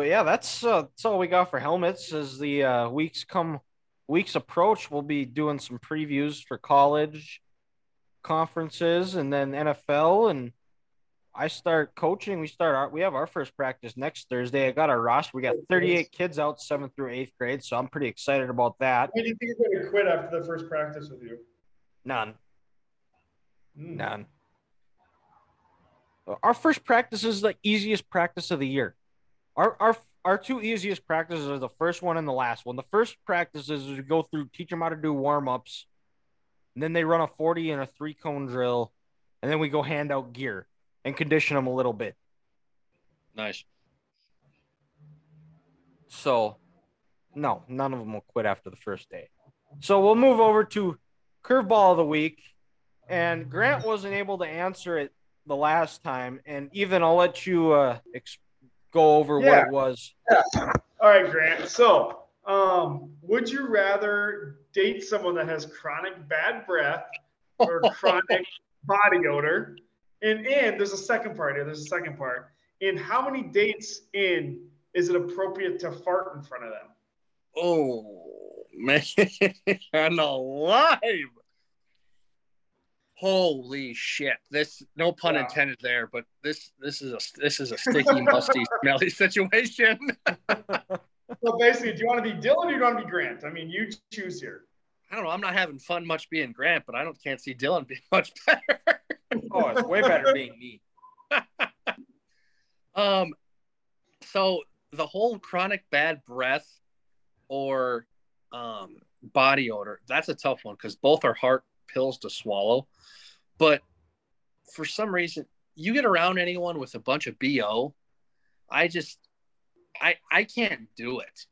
But yeah, that's uh, that's all we got for helmets. As the uh, weeks come, weeks approach, we'll be doing some previews for college conferences and then NFL. And I start coaching. We start our we have our first practice next Thursday. I got our roster. We got 38 kids out seventh through eighth grade, so I'm pretty excited about that. Why do you think he's going to quit after the first practice with you? None, Hmm. none. Our first practice is the easiest practice of the year. Our our our two easiest practices are the first one and the last one. The first practice is we go through, teach them how to do warm ups, and then they run a forty and a three cone drill, and then we go hand out gear and condition them a little bit. Nice. So, no, none of them will quit after the first day. So we'll move over to curveball of the week, and Grant wasn't able to answer it the last time, and even I'll let you uh, ex- go over what it was. Yeah. All right, Grant. So, um, would you rather date someone that has chronic bad breath or chronic body odor? And and there's a second part here. There's a second part. In how many dates in is it appropriate to fart in front of them? Oh, Man alive. Holy shit. This no pun Wow. intended there, but this this is a this is a sticky, musty, smelly situation. So basically, do you want to be Dylan or do you want to be Grant? I mean, you choose here. I don't know. I'm not having fun much being Grant, but I don't can't see Dylan being much better. Oh, it's way better being me. Um, so the whole chronic bad breath or um, body odor, that's a tough one because both are hard pills to swallow. But for some reason, you get around anyone with a bunch of BO, I just, I, I can't do it.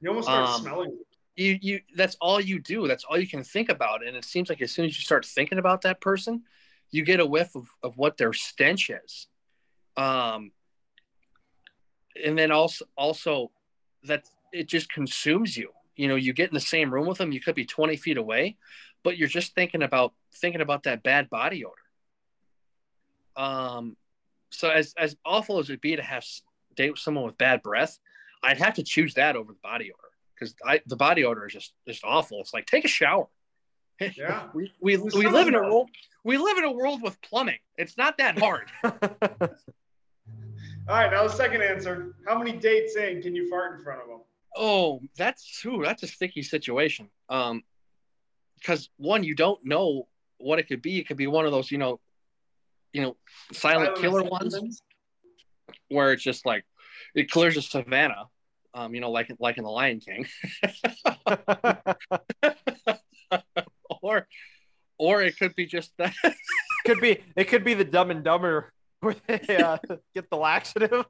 You almost start Um, smelling. You, you, that's all you do. That's all you can think about. And it seems like as soon as you start thinking about that person, you get a whiff of, of what their stench is. Um, and then also, also that it just consumes you. You know, you get in the same room with them. You could be 20 feet away, but you're just thinking about, thinking about that bad body odor. Um, so as, as awful as it would be to have date with someone with bad breath, I'd have to choose that over the body odor because I the body odor is just just awful. It's like take a shower. Yeah. we we, We we still live in a world we live in a world with plumbing. It's not that hard. All right, now the second answer. How many dates in can you fart in front of them? oh, that's ooh, that's a sticky situation. Um, because one, you don't know what it could be. It could be one of those, you know, you know, silent killer ones where it's just like it clears a savannah. Um, you know, like like in the Lion King. or or it could be just that could be it could be the dumb and dumber where they uh, get the laxative.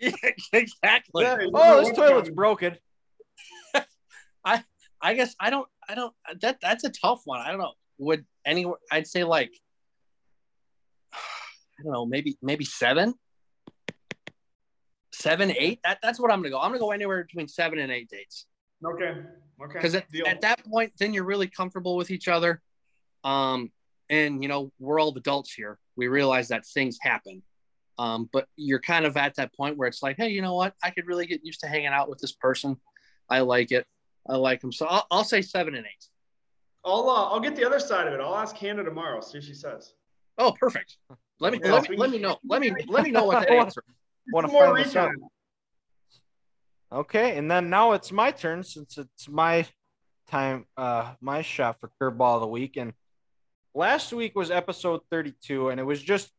Yeah, exactly. Yeah, oh, this toilet's broken. I I guess I don't I don't that that's a tough one. I don't know. Would any I'd say like I don't know, maybe maybe seven? Seven. That that's what I'm gonna go. I'm gonna go anywhere between seven and eight dates. Okay. Okay. Because at, at that point, then you're really comfortable with each other. Um, and you know, we're all adults here. We realize that things happen. Um, but you're kind of at that point where it's like, hey, you know what? I could really get used to hanging out with this person. I like it. I like them. So I'll, I'll say seven and eight. I'll uh, I'll get the other side of it. I'll ask Hannah tomorrow. See what she says. Oh, perfect. Let me Yeah, let me let me know. Let me let me know what that answer. Want to More find this out? Okay, and then now it's my turn since it's my time, uh, my shot for curveball of the week. And last week was episode 32, and it was just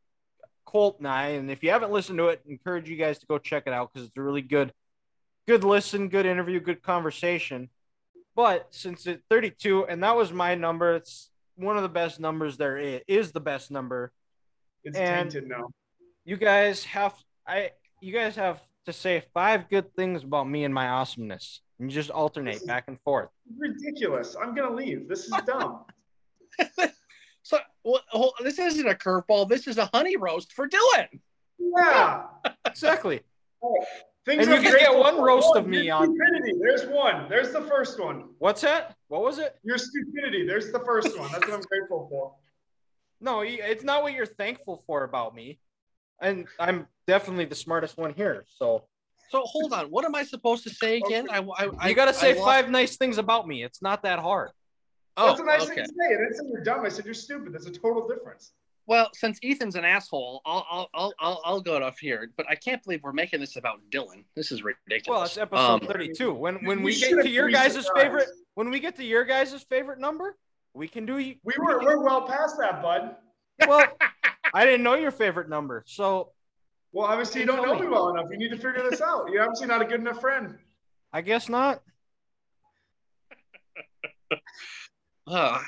Colt and I. And if you haven't listened to it, encourage you guys to go check it out because it's a really good, good listen, good interview, good conversation. But since it's 32, and that was my number, it's one of the best numbers there is, is the best number. It's And- tainted now. You guys have I you guys have to say five good things about me and my awesomeness. And you just alternate back and forth. Ridiculous. I'm gonna leave. This is dumb. So well, this isn't a curveball. This is a honey roast for Dylan. Yeah. Exactly. Things And you can get one roast Oh, of me your on- stupidity. There's one. There's the first one. What's that? What was it? Your stupidity. There's the first one. That's what I'm grateful for. No, it's not what you're thankful for about me. And I'm definitely the smartest one here. So So hold on. What am I supposed to say again? I, I, I you got to say I lost- five nice things about me. It's not that hard. Oh, That's a nice okay. thing to say. I didn't say you're dumb. I said you're stupid. That's a total difference. Well, since Ethan's an asshole, I'll I'll I'll I'll, I'll go off here. But I can't believe we're making this about Dylan. This is ridiculous. Well, it's episode Um, 32. When when You we get to your been guys' surprised. favorite when we get to your guys' favorite number, we can do We were we're well past that, bud. Well. I didn't know your favorite number, so Well, obviously you don't know me. me well enough. You need to figure this out. You're obviously not a good enough friend. I guess not. uh,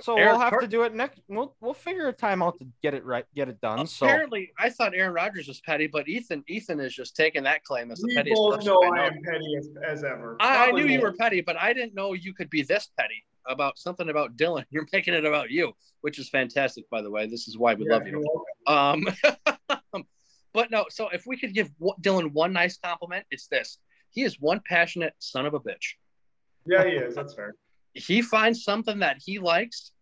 So Aaron- we'll have to do it next. We'll we'll figure a time out to get it right, get it done. So Apparently, I thought Aaron Rodgers was petty, but Ethan Ethan is just taking that claim as the We pettiest both person know I I am petty as, as ever. I, I Probably knew you were petty, but I didn't know you could be this petty about something about Dylan. You're making it about you, which is fantastic, by the way. This is why we Yeah, love you. Um, but no, so if we could give Dylan one nice compliment, it's this: he is one passionate son of a bitch. Yeah, he is. That's fair. He finds something that he likes,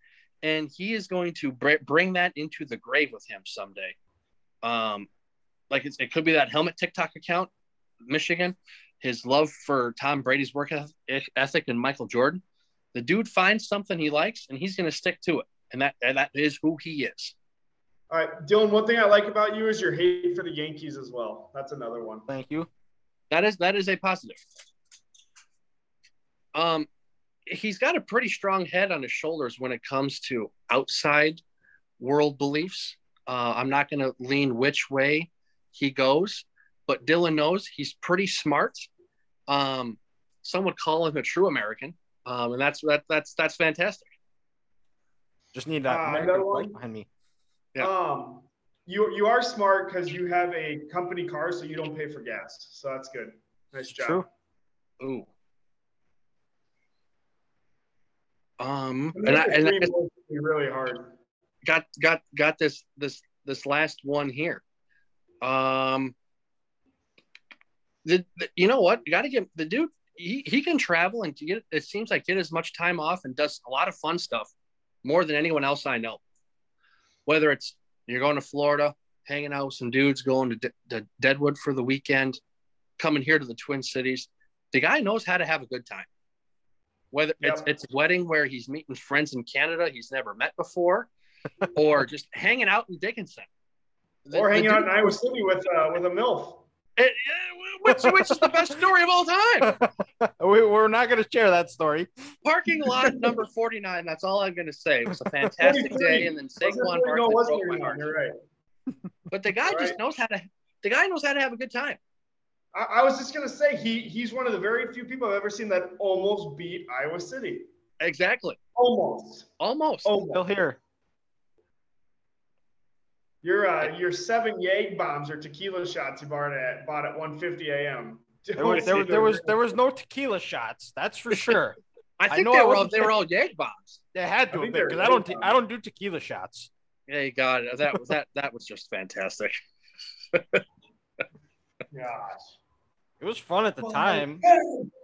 and he is going to br- bring that into the grave with him someday. Um, like it's, it could be that helmet TikTok account, Michigan, his love for Tom Brady's work ethic and Michael Jordan. The dude finds something he likes and he's going to stick to it. And that, and that is who he is. All right, Dylan. One thing I like about you is your hate for the Yankees as well. That's another one. Thank you. That is that is a positive. Um, he's got a pretty strong head on his shoulders when it comes to outside world beliefs. Uh, I'm not going to lean which way he goes, but Dylan knows he's pretty smart. Um, some would call him a true American, um, and that's that that's that's fantastic. Just need that Uh, American another one? behind me. Yeah. Um, you you are smart because you have a company car, so you don't pay for gas. So that's good. Nice job. True. Ooh. Um, I and I, the and I dream was to be really hard. got got got this this this last one here. Um, the, the you know what? You got to get the dude. He, he can travel and get. It seems like get as much time off and does a lot of fun stuff, more than anyone else I know. Whether it's you're going to Florida, hanging out with some dudes, going to, D- to Deadwood for the weekend, coming here to the Twin Cities, the guy knows how to have a good time. Whether it's Yep. it's a wedding where he's meeting friends in Canada he's never met before, or just hanging out in Dickinson. The- or hanging out in Iowa City with uh, with a milf. Eh, eh, which, which is the best story of all time? we, we're not going to share that story. Parking lot number 49. That's all I'm going to say. It was a fantastic day. And then Was it Saquon 40? No, Barkley broke my heart. You're right. But the guy All just knows how to. The guy knows how to have a good time. I, I was just gonna say he he's one of the very few people I've ever seen that almost beat Iowa City. Exactly. Almost. Almost. Still Almost. here. Your uh, your seven Yag bombs or tequila shots you bought at bought at 1:50 a.m. There was, there, was- there was there was no tequila shots. That's for sure. I I think know they I were all wasn't they were all Yag bombs. They had I to think because I don't really I don't do tequila shots. Yeah, you got it. That was that that was just fantastic. Gosh. It was fun at the Oh, time.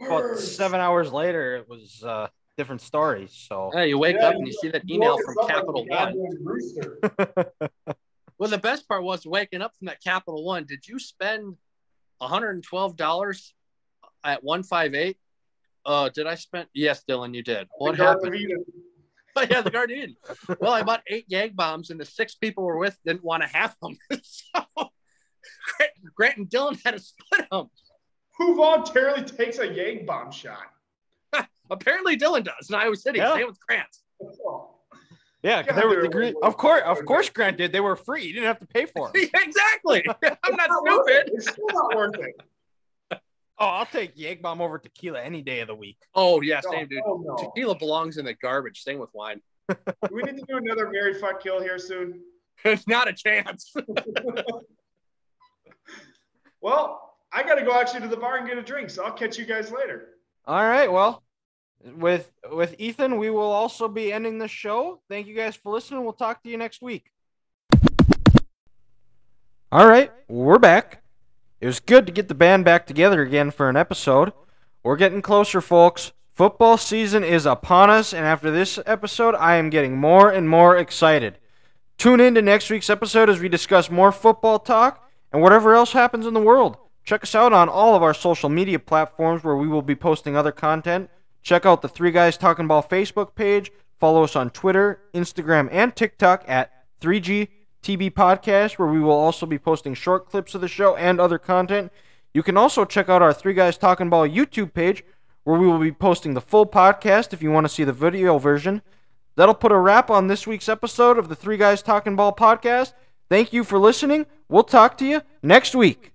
But seven hours later, it was uh, different stories. So Yeah, you wake Yeah, up and you see that email from Capital One. One. Rooster. Well, the best part was waking up from that Capital One. Did you spend $112 at 158? Uh, did I spend? Yes, Dylan, you did. What The happened? of Eden. Oh, yeah, the Guardian. Well, I bought eight Yag bombs, and the six people we're with didn't want to have them. so Grant, Grant and Dylan had to split them. Who voluntarily takes a Yag bomb shot? Apparently, Dylan does in Iowa City. Yeah. Same with Grant. Oh, yeah, 'cause God, they were they're the green. Of course, of course, Grant did. They were free. You didn't have to pay for them. exactly. I'm not not worth it. stupid. It's still not worth it. Oh, I'll take Yag Bomb over tequila any day of the week. Oh, yeah, No, same dude. oh, no. Tequila belongs in the garbage. Same with wine. Do we need to do another marry fuck kill here soon? It's not a chance. Well, I got to go actually to the bar and get a drink, so I'll catch you guys later. All right. Well, with with Ethan, we will also be ending the show. Thank you guys for listening. We'll talk to you next week. All right, we're back. It was good to get the band back together again for an episode. We're getting closer, folks. Football season is upon us, and after this episode, I am getting more and more excited. Tune in to next week's episode as we discuss more football talk and whatever else happens in the world. Check us out on all of our social media platforms where we will be posting other content. Check out the Three Guys Talking Ball Facebook page. Follow us on Twitter, Instagram, and TikTok at 3G TB Podcast, where we will also be posting short clips of the show and other content. You can also check out our Three Guys Talking Ball YouTube page, where we will be posting the full podcast if you want to see the video version. That'll put a wrap on this week's episode of the Three Guys Talking Ball podcast. Thank you for listening. We'll talk to you next week.